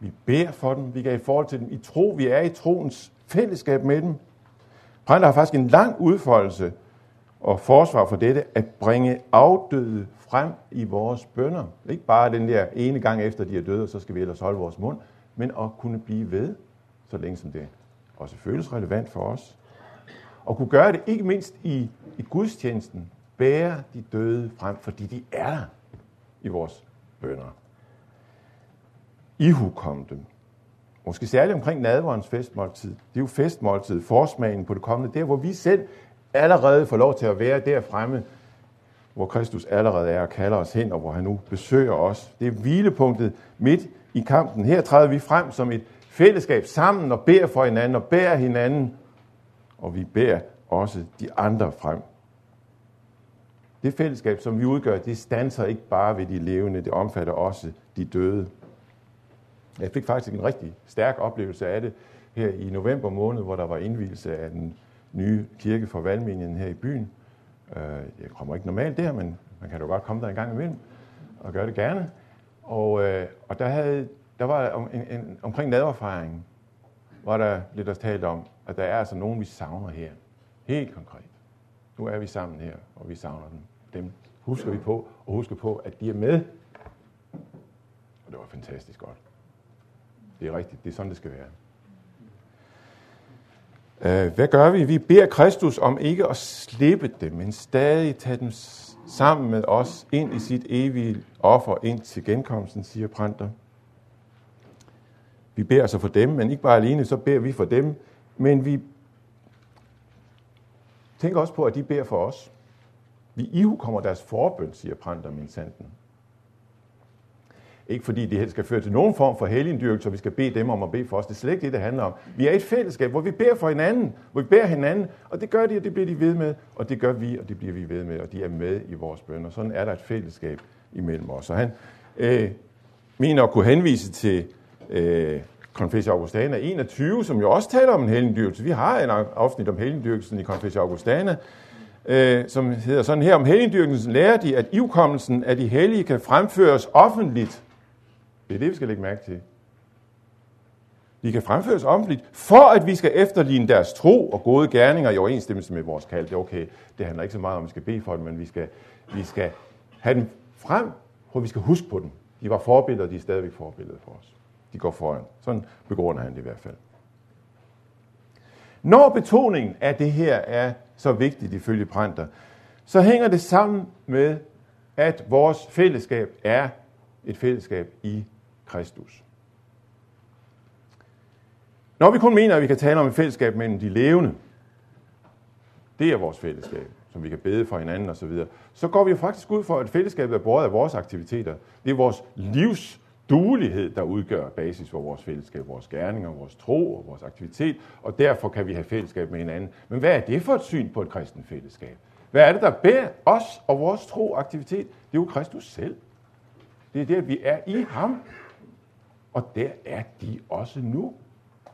Vi beder for dem. Vi kan have et forhold til dem i tro. Vi er i troens fællesskab med dem. Brænder har faktisk en lang udfoldelse og forsvar for dette, at bringe afdøde frem i vores bønder. Ikke bare den der ene gang efter de er døde, og så skal vi ellers holde vores mund, men at kunne blive ved, så længe som det også føles relevant for os. Og kunne gøre det ikke mindst i, i gudstjenesten, bære de døde frem, fordi de er der i vores bønder. Ihukom dem. Måske særligt omkring nadverens festmåltid. Det er jo festmåltid, forsmagen på det kommende, der hvor vi selv allerede får lov til at være der fremme, hvor Kristus allerede er og kalder os hen, og hvor han nu besøger os. Det er hvilepunktet midt i kampen. Her træder vi frem som et fællesskab sammen og beder for hinanden og bærer hinanden, og vi bærer også de andre frem. Det fællesskab, som vi udgør, det stanser ikke bare ved de levende, det omfatter også de døde. Jeg fik faktisk en rigtig stærk oplevelse af det her i november måned, hvor der var indvielse af den nye kirke for valgmenigheden her i byen. Øh, jeg kommer ikke normalt der, men man kan jo godt komme der en gang imellem og gøre det gerne. Og, øh, og der, havde, der var en, en, omkring nadverfejringen, hvor der lidt også talt om, at der er altså nogen, vi savner her. Helt konkret. Nu er vi sammen her, og vi savner dem. Dem husker vi på, og husker på, at de er med. Og det var fantastisk godt. Det er rigtigt. Det er sådan, det skal være. Øh, hvad gør vi? Vi beder Kristus om ikke at slippe dem, men stadig tage dem sammen med os ind i sit evige offer, ind til genkomsten, siger Pranter. Vi beder så for dem, men ikke bare alene, så beder vi for dem, men vi tænker også på, at de beder for os. Vi ihu kommer deres forbøn, siger Pranter, min sanden. Ikke fordi det skal føre til nogen form for helgendyrkelse, og vi skal bede dem om at bede for os. Det er slet ikke det, det handler om. Vi er et fællesskab, hvor vi beder for hinanden, hvor vi beder hinanden, og det gør de, og det bliver de ved med, og det gør vi, og det bliver vi ved med, og de er med i vores bønder. Sådan er der et fællesskab imellem os. Og han øh, mener at kunne henvise til øh, Confessio Augustana 21, som jo også taler om en helgendyrkelse. Vi har en afsnit om helgendyrkelsen i Confessio Augustana, øh, som hedder sådan her, om helgendyrkelsen lærer de, at ivkommelsen af de hellige kan fremføres offentligt det er det, vi skal lægge mærke til. De kan fremføres offentligt, for at vi skal efterligne deres tro og gode gerninger i overensstemmelse med vores kald. Det er okay, det handler ikke så meget om, at vi skal bede for dem, men vi skal, vi skal have dem frem, hvor vi skal huske på dem. De var forbilleder, de er stadigvæk forbilleder for os. De går foran. Sådan begrunder han det i hvert fald. Når betoningen af det her er så vigtigt ifølge Pranter, så hænger det sammen med, at vores fællesskab er et fællesskab i Kristus. Når vi kun mener, at vi kan tale om et fællesskab mellem de levende, det er vores fællesskab, som vi kan bede for hinanden osv., så går vi jo faktisk ud for, at fællesskabet er båret af vores aktiviteter. Det er vores livs duelighed, der udgør basis for vores fællesskab, vores gerninger, vores tro og vores aktivitet, og derfor kan vi have fællesskab med hinanden. Men hvad er det for et syn på et kristen fællesskab? Hvad er det, der bærer os og vores tro og aktivitet? Det er jo Kristus selv. Det er det, at vi er i ham. Og der er de også nu.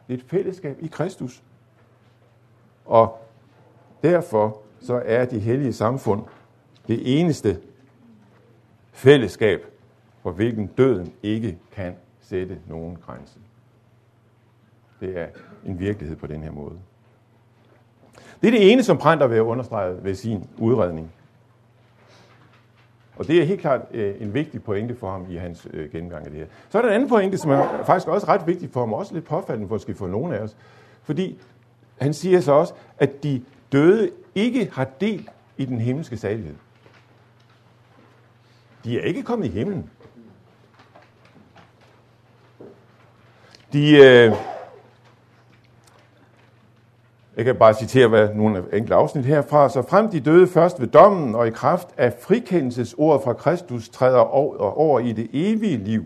Det er et fællesskab i Kristus. Og derfor så er de hellige samfund det eneste fællesskab, for hvilken døden ikke kan sætte nogen grænse. Det er en virkelighed på den her måde. Det er det ene, som Pranter vil understrege ved sin udredning. Og det er helt klart øh, en vigtig pointe for ham i hans øh, gennemgang af det her. Så er der en anden pointe, som er faktisk også ret vigtig for ham, og også lidt påfaldende måske for nogle af os. Fordi han siger så også, at de døde ikke har del i den himmelske salighed. De er ikke kommet i himlen. De, øh, Jeg kan bare citere hvad, nogle af enkelte afsnit herfra. Så frem de døde først ved dommen og i kraft af frikendelsesordet fra Kristus træder over i det evige liv,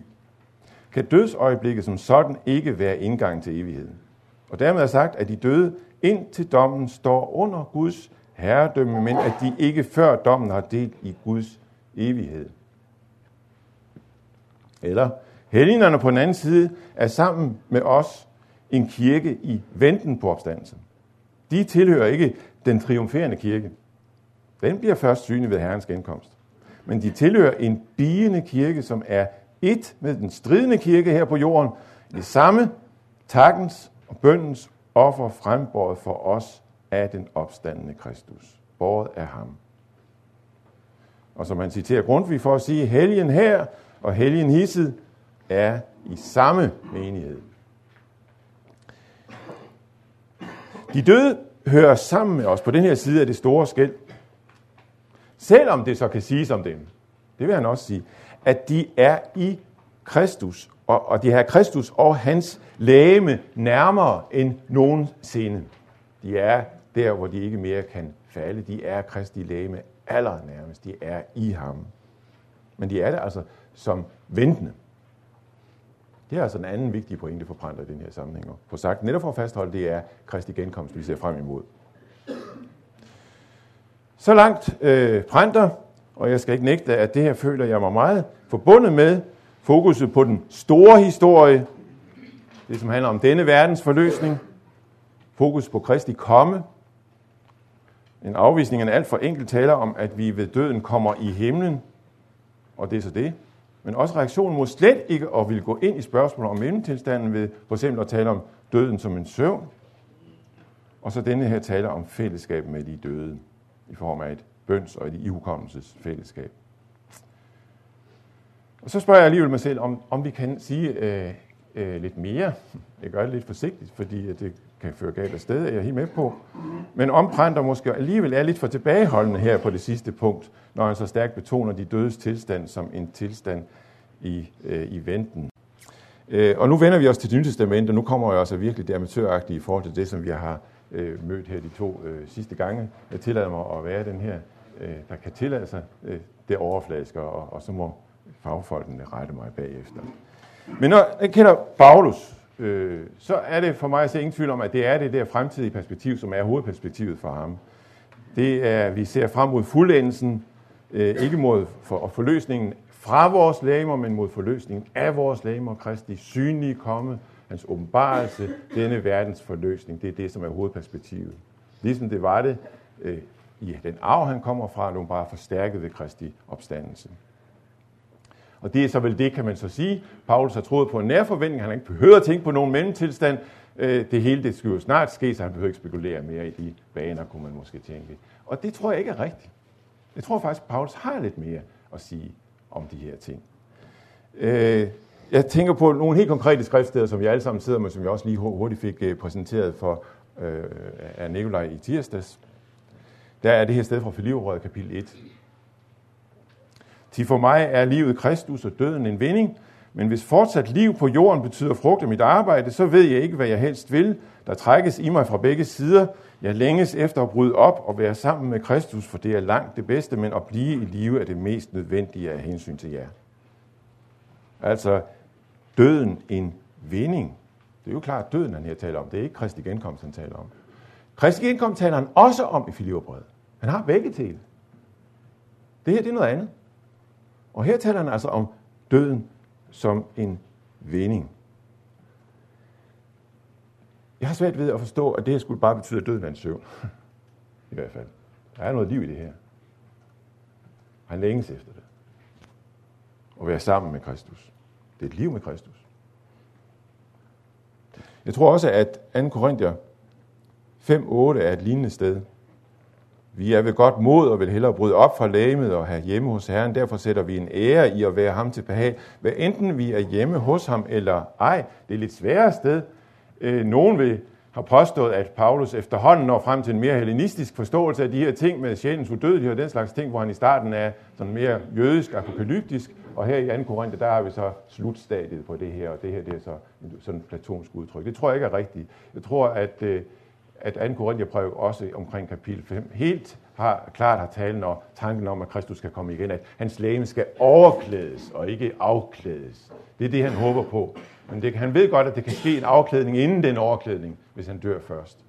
kan dødsøjeblikket som sådan ikke være indgang til evigheden. Og dermed er sagt, at de døde ind til dommen står under Guds herredømme, men at de ikke før dommen har delt i Guds evighed. Eller helgenerne på den anden side er sammen med os en kirke i venten på opstandelsen. De tilhører ikke den triumferende kirke. Den bliver først synlig ved Herrens genkomst. Men de tilhører en bigende kirke, som er et med den stridende kirke her på jorden. Det samme takkens og bøndens offer frembåret for os af den opstandende Kristus. Båret af ham. Og som man citerer Grundtvig for at sige, helgen her og helgen hisset er i samme menighed. De døde hører sammen med os på den her side af det store skæld. Selvom det så kan siges om dem, det vil han også sige, at de er i Kristus, og, og de har Kristus og hans lægeme nærmere end nogensinde. De er der, hvor de ikke mere kan falde. De er Kristi lægeme allernærmest. De er i ham. Men de er der altså som ventende. Det er altså en anden vigtige pointe for Pranter i den her sammenhæng. På sagt, netop for at fastholde, det er Kristi genkomst, vi ser frem imod. Så langt øh, Pranter, og jeg skal ikke nægte, at det her føler jeg mig meget forbundet med. Fokuset på den store historie, det som handler om denne verdens forløsning. Fokus på Kristi komme. En afvisning af en alt for enkelt taler om, at vi ved døden kommer i himlen, og det er så det men også reaktionen mod slet ikke at ville gå ind i spørgsmålet om mellemtilstanden ved for eksempel at tale om døden som en søvn, og så denne her taler om fællesskab med de døde i form af et bøns- og et ihukommelsesfællesskab. Og så spørger jeg alligevel mig selv, om, om vi kan sige øh, øh, lidt mere. Jeg gør det lidt forsigtigt, fordi det kan føre galt af sted, er jeg helt med på. Men omprænder måske alligevel er lidt for tilbageholdende her på det sidste punkt, når han så stærkt betoner de dødes tilstand som en tilstand i, øh, i venten. Øh, og nu vender vi os til det nye testament, og nu kommer jeg også virkelig det amatøragtige i forhold til det, som vi har øh, mødt her de to øh, sidste gange. Jeg tillader mig at være den her, øh, der kan tillade sig øh, det overfladiske, og, og så må fagfolkene rette mig bagefter. Men når jeg kender Paulus, øh, så er det for mig at se ingen tvivl om, at det er det der fremtidige perspektiv, som er hovedperspektivet for ham. Det er, vi ser frem mod fuldendelsen, øh, ikke mod for, forløsningen fra vores lægemer, men mod forløsningen af vores lægemer, Kristi synlige komme, hans åbenbarelse, denne verdens forløsning. Det er det, som er hovedperspektivet. Ligesom det var det øh, i den arv, han kommer fra, nu bare forstærket ved Kristi opstandelse. Og det er så vel det, kan man så sige. Paulus har troet på en nærforventning. Han har ikke behøvet at tænke på nogen mellemtilstand. Øh, det hele det skal jo snart ske, så han behøver ikke spekulere mere i de baner, kunne man måske tænke. Og det tror jeg ikke er rigtigt. Jeg tror faktisk, at Paulus har lidt mere at sige om de her ting. Øh, jeg tænker på nogle helt konkrete skriftsteder, som vi alle sammen sidder med, som jeg også lige hurtigt fik øh, præsenteret for af Nikolaj i tirsdags. Der er det her sted fra Filipperød, kapitel 1. Til for mig er livet Kristus og døden en vinding, men hvis fortsat liv på jorden betyder frugt af mit arbejde, så ved jeg ikke, hvad jeg helst vil. Der trækkes i mig fra begge sider. Jeg længes efter at bryde op og være sammen med Kristus, for det er langt det bedste, men at blive i live er det mest nødvendige af hensyn til jer. Altså, døden en vinding. Det er jo klart døden, han her taler om. Det er ikke Kristi genkomst, han taler om. Kristi genkomst taler han også om i Filipperbrevet. Han har begge til. Det her det er noget andet. Og her taler han altså om døden som en vending. Jeg har svært ved at forstå, at det her skulle bare betyde, at døden er en søvn. I hvert fald. Der er noget liv i det her. Han længes efter det. At være sammen med Kristus. Det er et liv med Kristus. Jeg tror også, at 2. Korinther 5.8 er et lignende sted. Vi er ved godt mod og vil hellere bryde op fra lægemet og have hjemme hos Herren. Derfor sætter vi en ære i at være ham til behag. Hvad enten vi er hjemme hos ham eller ej, det er lidt sværere sted. Øh, nogen vil har påstået, at Paulus efterhånden når frem til en mere hellenistisk forståelse af de her ting med sjælens udødelighed og den slags ting, hvor han i starten er sådan mere jødisk, apokalyptisk, og her i 2. Korinther, der har vi så slutstadiet på det her, og det her det er så sådan et platonsk udtryk. Det tror jeg ikke er rigtigt. Jeg tror, at øh, at 2. Korintherbrev også omkring kapitel 5 helt har, klart har talen og tanken om, at Kristus skal komme igen, at hans læge skal overklædes og ikke afklædes. Det er det, han håber på. Men det, han ved godt, at det kan ske en afklædning inden den overklædning, hvis han dør først.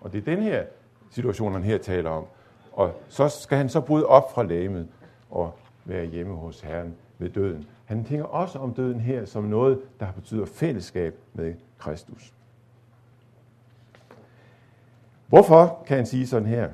Og det er den her situation, han her taler om. Og så skal han så bryde op fra lægemet og være hjemme hos Herren ved døden. Han tænker også om døden her som noget, der betyder fællesskab med Kristus. Hvorfor kan han sige sådan her?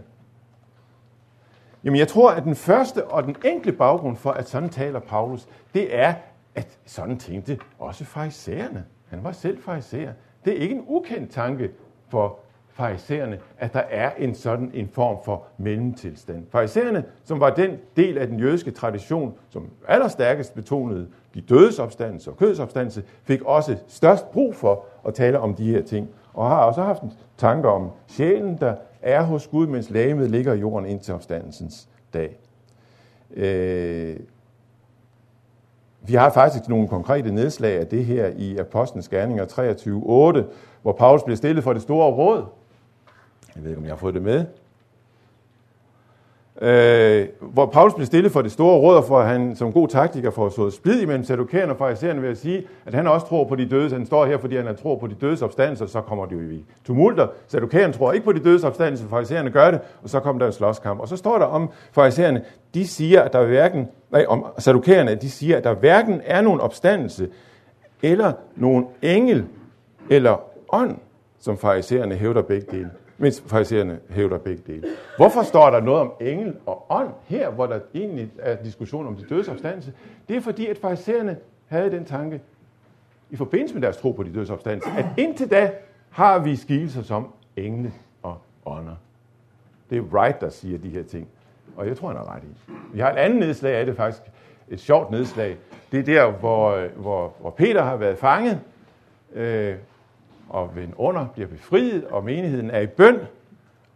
Jamen jeg tror, at den første og den enkle baggrund for, at sådan taler Paulus, det er, at sådan tænkte også farisæerne. Han var selv farisæer. Det er ikke en ukendt tanke for farisæerne, at der er en sådan en form for mellemtilstand. Farisæerne, som var den del af den jødiske tradition, som allerstærkest betonede de dødes opstandelse og kødsopstandelse, fik også størst brug for at tale om de her ting, og har også haft en tanke om sjælen, der er hos Gud, mens lægemet ligger i jorden indtil opstandelsens dag. Øh, vi har faktisk nogle konkrete nedslag af det her i Apostlenes Gerninger 23.8, hvor Paulus bliver stillet for det store råd. Jeg ved ikke, om jeg har fået det med. Øh, hvor Paulus bliver stillet for det store råd, for han som god taktiker får sået splid imellem sadukæerne og farisæerne ved at sige, at han også tror på de døde. Han står her, fordi han tror på de dødes opstandelse, så kommer det jo i tumulter. Sadukæerne tror ikke på de dødes opstandelse, farisæerne gør det, og så kommer der en slåskamp. Og så står der om farisæerne, de siger, at der hverken, nej, om sadukæerne, de siger, at der hverken er nogen opstandelse, eller nogen engel, eller ånd, som farisæerne hævder begge dele mens farisæerne hævder begge dele. Hvorfor står der noget om engel og ånd her, hvor der egentlig er diskussion om de dødes opstandelse? Det er fordi, at farisæerne havde den tanke, i forbindelse med deres tro på de dødes opstandelse, at indtil da har vi skikkelser som engle og ånder. Det er Wright, der siger de her ting. Og jeg tror, han har ret i. Vi har et andet nedslag af det faktisk, et sjovt nedslag. Det er der, hvor, øh, hvor, hvor Peter har været fanget, øh, og en under bliver befriet, og menigheden er i bøn.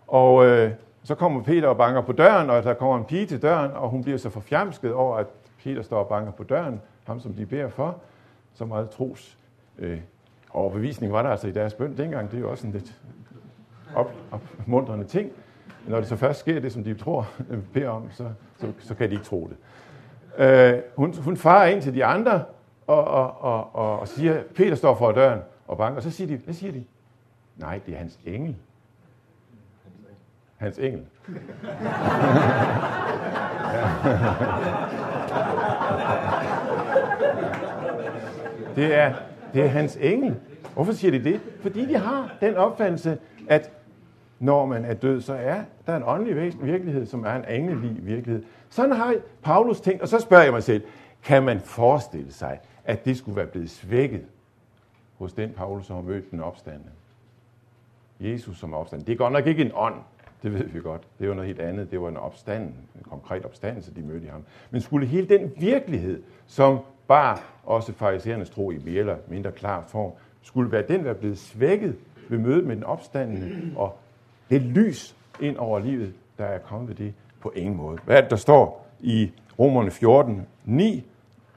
Og øh, så kommer Peter og banker på døren, og der kommer en pige til døren, og hun bliver så forfjamsket over, at Peter står og banker på døren, ham som de beder for. Så meget tros øh, overbevisning var der altså i deres bøn dengang. Det er jo også en lidt op, opmuntrende ting. Når det så først sker det, som de tror, øh, beder om, så, så, så kan de ikke tro det. Øh, hun, hun farer ind til de andre og, og, og, og, og siger, Peter står for døren og banker. Og så siger de, hvad siger de? Nej, det er hans engel. Hans engel. det, er, det er hans engel. Hvorfor siger de det? Fordi de har den opfattelse, at når man er død, så er der en åndelig virkelighed, som er en engelig virkelighed. Sådan har Paulus tænkt, og så spørger jeg mig selv, kan man forestille sig, at det skulle være blevet svækket hos den Paulus, som har mødt den opstande. Jesus som opstand. Det er godt nok ikke en ånd, det ved vi godt. Det var noget helt andet. Det var en opstand, en konkret opstandelse, de mødte i ham. Men skulle hele den virkelighed, som bare også farisæernes tro i mere eller mindre klar form, skulle være den, der blevet svækket ved mødet med den opstandende, og det lys ind over livet, der er kommet ved det, på ingen måde. Hvad er det, der står i Romerne 14, 9?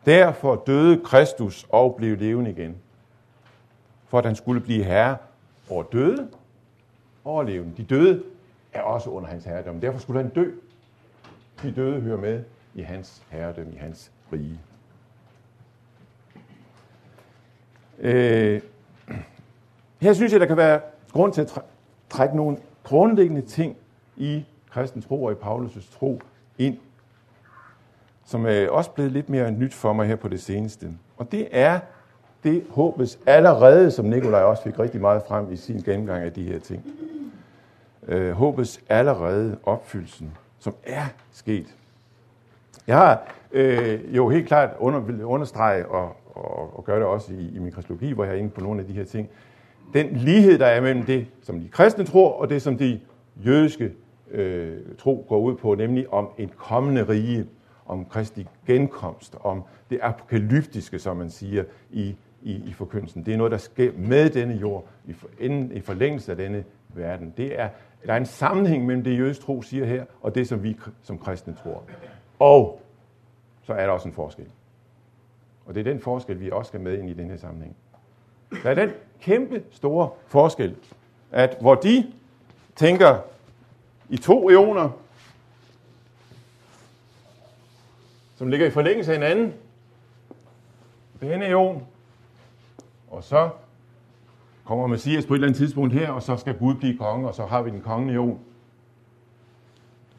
Derfor døde Kristus og blev levende igen for at han skulle blive herre over døde og levende. De døde er også under hans herredømme. Derfor skulle han dø. De døde hører med i hans herredømme, i hans rige. Øh, her synes jeg, der kan være grund til at trække nogle grundlæggende ting i kristens tro og i Paulus' tro ind, som øh, er også blevet lidt mere nyt for mig her på det seneste. Og det er det håbes allerede, som Nikolaj også fik rigtig meget frem i sin gennemgang af de her ting. Øh, håbes allerede opfyldelsen, som er sket. Jeg har øh, jo helt klart under, vil understrege og, og, og gøre det også i, i min kristologi, hvor jeg er inde på nogle af de her ting. Den lighed, der er mellem det, som de kristne tror, og det, som de jødiske øh, tro går ud på, nemlig om en kommende rige, om Kristi genkomst, om det apokalyptiske, som man siger, i i, i forkyndelsen. Det er noget, der sker med denne jord, i, for, inden, i forlængelse af denne verden. Det er, der er en sammenhæng mellem det, jødisk tro siger her, og det, som vi som kristne tror. Og så er der også en forskel. Og det er den forskel, vi også skal med ind i den her sammenhæng. Der er den kæmpe store forskel, at hvor de tænker i to eoner, som ligger i forlængelse af hinanden. Denne eon. Og så kommer Messias på et eller andet tidspunkt her, og så skal Gud blive konge, og så har vi den kongelige eon.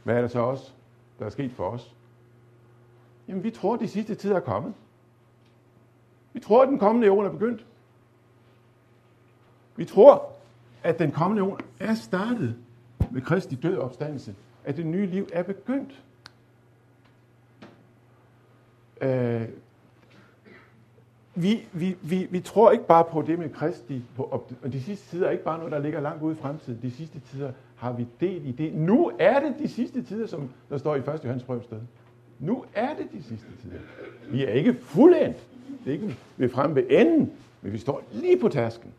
Hvad er det så også, der er sket for os? Jamen, vi tror, at de sidste tider er kommet. Vi tror, at den kommende eon er begyndt. Vi tror, at den kommende eon er startet med Kristi død opstandelse. At det nye liv er begyndt. Øh, vi, vi, vi, vi tror ikke bare på det med Kristi, på, og de sidste tider er ikke bare noget, der ligger langt ude i fremtiden. De sidste tider har vi del i det. Nu er det de sidste tider, som der står i 1. Johannes brevsted. Nu er det de sidste tider. Vi er ikke fuldendt. Det er ikke ved fremme ved enden, men vi står lige på tasken.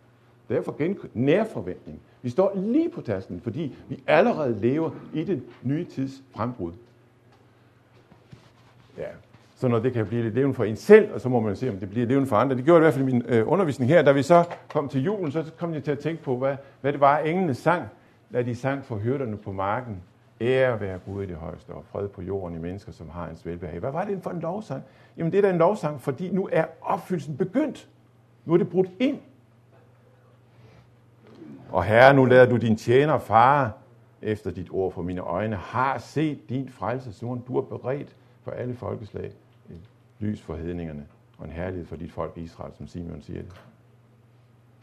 Derfor gen nærforventning. Vi står lige på tasken, fordi vi allerede lever i den nye tids frembrud. Ja, så når det kan blive lidt levende for en selv, og så må man se, om det bliver levende for andre. Det gjorde det i hvert fald i min øh, undervisning her. Da vi så kom til julen, så kom jeg til at tænke på, hvad, hvad det var, englene sang, da de sang for hyrderne på marken. Ære være Gud i det højeste, og fred på jorden i mennesker, som har en velbehag. Hvad var det for en lovsang? Jamen det er da en lovsang, fordi nu er opfyldelsen begyndt. Nu er det brudt ind. Og herre, nu lader du din tjener fare efter dit ord for mine øjne, har set din frelse, du har beredt for alle folkeslag lys for hedningerne og en herlighed for dit folk Israel, som Simeon siger det.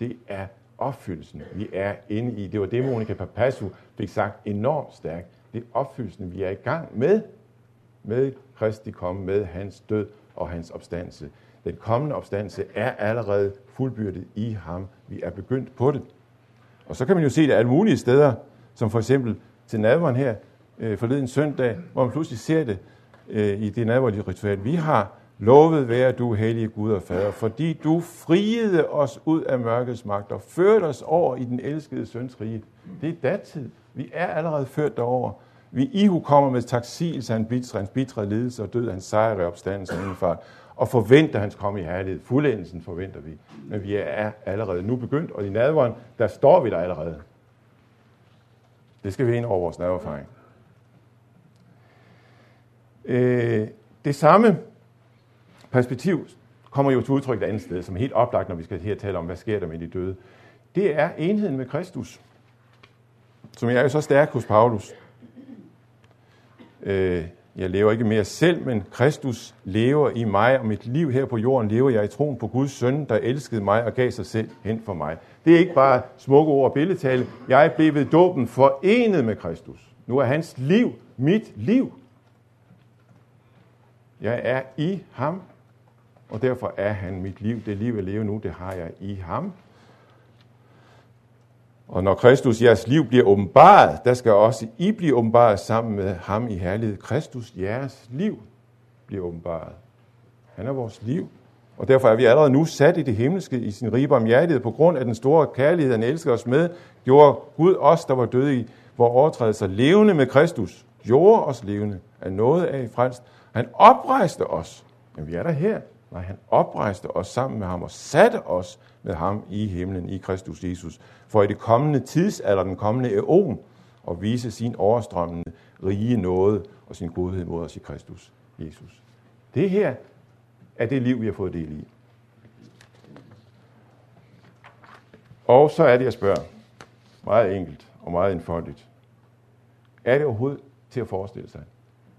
Det er opfyldelsen, vi er inde i. Det var det, Monika Papasso fik sagt enormt stærkt. Det er opfyldelsen, vi er i gang med, med Kristi komme, med hans død og hans opstandelse. Den kommende opstandelse er allerede fuldbyrdet i ham. Vi er begyndt på det. Og så kan man jo se det alle mulige steder, som for eksempel til nadveren her øh, forleden søndag, hvor man pludselig ser det øh, i det nadverlige ritual. Vi har Lovet være du, hellige Gud og Fader, fordi du friede os ud af mørkets magt og førte os over i den elskede søns rige. Det er datid. Vi er allerede ført derover. Vi ihu kommer med taksigelse af hans hans bitre lidelse og død, hans sejr i opstandelsen indenfor, og forventer hans komme i herlighed. Fuldendelsen forventer vi. Men vi er allerede nu begyndt, og i nadveren, der står vi der allerede. Det skal vi ind over vores naderfaring. Øh, det samme perspektiv kommer jo til udtryk et andet sted, som er helt oplagt, når vi skal her tale om, hvad sker der med de døde. Det er enheden med Kristus, som er jo så stærk hos Paulus. Øh, jeg lever ikke mere selv, men Kristus lever i mig, og mit liv her på jorden lever jeg i troen på Guds søn, der elskede mig og gav sig selv hen for mig. Det er ikke bare smukke ord og billedtale. Jeg blev ved dåben forenet med Kristus. Nu er hans liv mit liv. Jeg er i ham, og derfor er han mit liv. Det liv, jeg lever nu, det har jeg i ham. Og når Kristus, jeres liv, bliver åbenbaret, der skal også I blive åbenbaret sammen med ham i herlighed. Kristus, jeres liv, bliver åbenbaret. Han er vores liv. Og derfor er vi allerede nu sat i det himmelske i sin rige barmhjertighed. På grund af den store kærlighed, han elsker os med, gjorde Gud os, der var døde i vores overtrædelser, levende med Kristus. Gjorde os levende af noget af i frelst. Han oprejste os. Men vi er der her. Nej, han oprejste os sammen med ham og satte os med ham i himlen i Kristus Jesus, for i det kommende tidsalder, den kommende æon, at vise sin overstrømmende rige nåde og sin godhed mod os i Kristus Jesus. Det her er det liv, vi har fået del i. Og så er det, jeg spørger, meget enkelt og meget indfoldigt. Er det overhovedet til at forestille sig,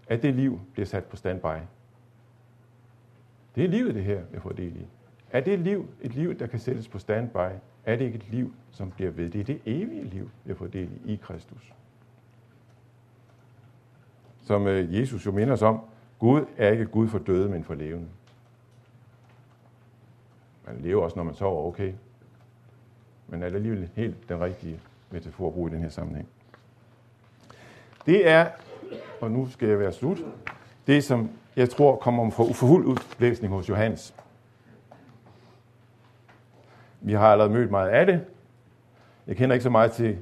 at det liv bliver sat på standby det er livet, det her, jeg får del i. Er det liv, et liv, der kan sættes på standby? Er det ikke et liv, som bliver ved? Det er det evige liv, jeg får del i i Kristus. Som øh, Jesus jo minder os om, Gud er ikke Gud for døde, men for levende. Man lever også, når man sover, okay. Men er det alligevel helt den rigtige metafor at bruge i den her sammenhæng. Det er, og nu skal jeg være slut, det som jeg tror kommer for fuld udlæsning hos Johannes. Vi har allerede mødt meget af det. Jeg kender ikke så meget til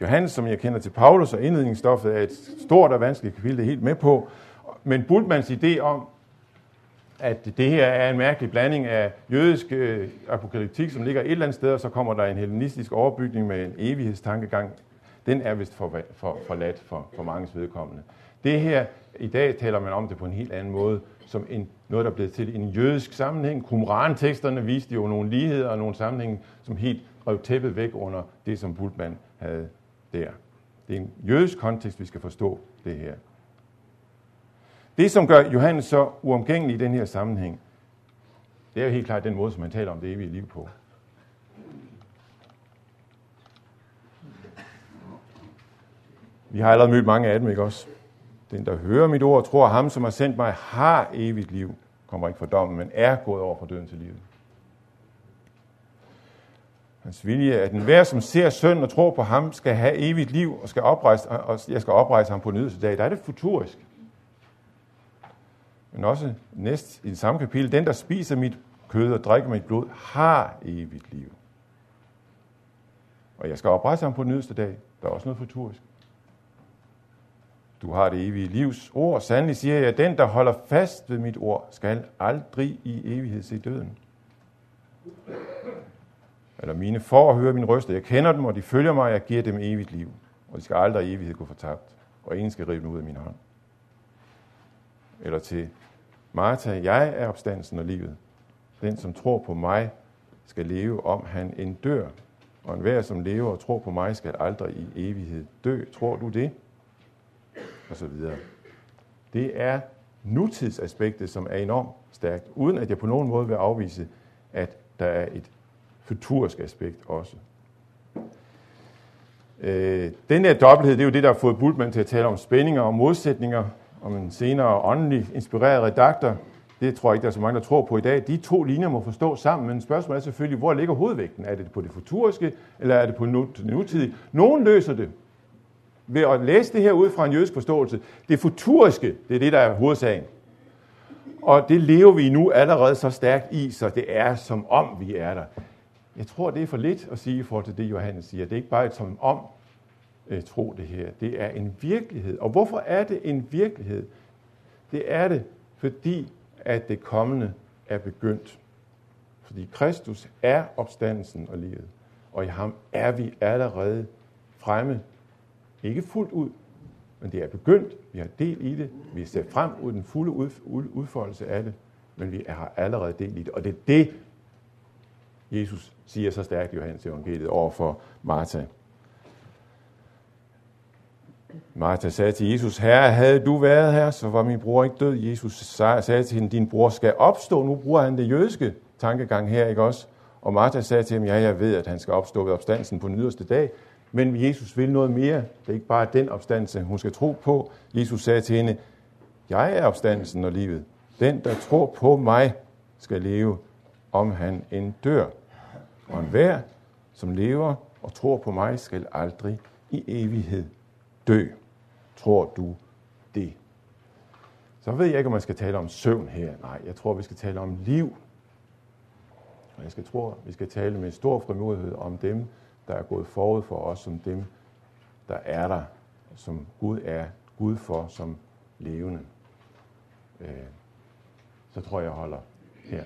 Johannes, som jeg kender til Paulus, og indledningsstoffet er et stort og vanskeligt kapitel, det er helt med på. Men Bultmans idé om, at det her er en mærkelig blanding af jødisk øh, apokalyptik, som ligger et eller andet sted, og så kommer der en hellenistisk overbygning med en evighedstankegang. den er vist for, for, forladt for, for mange vedkommende. Det her, i dag taler man om det på en helt anden måde, som en, noget, der er blevet til en jødisk sammenhæng. Qumran-teksterne viste jo nogle ligheder og nogle sammenhænge, som helt rev tæppet væk under det, som Bultmann havde der. Det er en jødisk kontekst, vi skal forstå det her. Det, som gør Johannes så uomgængelig i den her sammenhæng, det er jo helt klart den måde, som han taler om det evige liv på. Vi har allerede mødt mange af dem, ikke også? Den, der hører mit ord, tror ham, som har sendt mig, har evigt liv. Kommer ikke fra dommen, men er gået over fra døden til livet. Hans vilje er, at enhver, som ser søn og tror på ham, skal have evigt liv, og, skal oprejse, og jeg skal oprejse ham på den dag. Der er det futurisk. Men også næst i det samme kapitel, den, der spiser mit kød og drikker mit blod, har evigt liv. Og jeg skal oprejse ham på den dag. Der er også noget futurisk. Du har det evige livs ord. Sandelig siger jeg, at den, der holder fast ved mit ord, skal aldrig i evighed se døden. Eller mine får at høre min røst, jeg kender dem, og de følger mig, og jeg giver dem evigt liv. Og de skal aldrig i evighed gå fortabt, og ingen skal rive dem ud af min hånd. Eller til Martha, jeg er opstandelsen og livet. Den, som tror på mig, skal leve, om han end dør. Og enhver, som lever og tror på mig, skal aldrig i evighed dø. Tror du det? Og så videre. Det er nutidsaspektet, som er enormt stærkt, uden at jeg på nogen måde vil afvise, at der er et futurisk aspekt også. Øh, den der dobbelthed, det er jo det, der har fået Bultmann til at tale om spændinger og modsætninger, om en senere åndelig inspireret redaktor. Det tror jeg ikke, der er så mange, der tror på i dag. De to linjer må forstå sammen, men spørgsmålet er selvfølgelig, hvor ligger hovedvægten? Er det på det futuriske, eller er det på det nutidige? Nogen løser det ved at læse det her ud fra en jødisk forståelse. Det futuriske, det er det, der er hovedsagen. Og det lever vi nu allerede så stærkt i, så det er som om vi er der. Jeg tror, det er for lidt at sige i forhold til det, Johannes siger. Det er ikke bare et som om øh, tro det her. Det er en virkelighed. Og hvorfor er det en virkelighed? Det er det, fordi at det kommende er begyndt. Fordi Kristus er opstandelsen og livet. Og i ham er vi allerede fremme ikke fuldt ud, men det er begyndt. Vi har del i det. Vi ser frem ud den fulde udfoldelse af det, men vi har allerede del i det. Og det er det, Jesus siger så stærkt i Johannes evangeliet over for Martha. Martha sagde til Jesus, Herre, havde du været her, så var min bror ikke død. Jesus sagde til hende, din bror skal opstå. Nu bruger han det jødiske tankegang her, ikke også? Og Martha sagde til ham, ja, jeg ved, at han skal opstå ved opstandelsen på den yderste dag. Men Jesus vil noget mere. Det er ikke bare den opstandelse, hun skal tro på. Jesus sagde til hende, jeg er opstandelsen og livet. Den, der tror på mig, skal leve, om han end dør. Og enhver, som lever og tror på mig, skal aldrig i evighed dø. Tror du det? Så ved jeg ikke, om man skal tale om søvn her. Nej, jeg tror, vi skal tale om liv. Og jeg skal tro, vi skal tale med stor frimodighed om dem, der er gået forud for os, som dem, der er der, som Gud er Gud for som levende. Øh, så tror jeg, jeg holder her.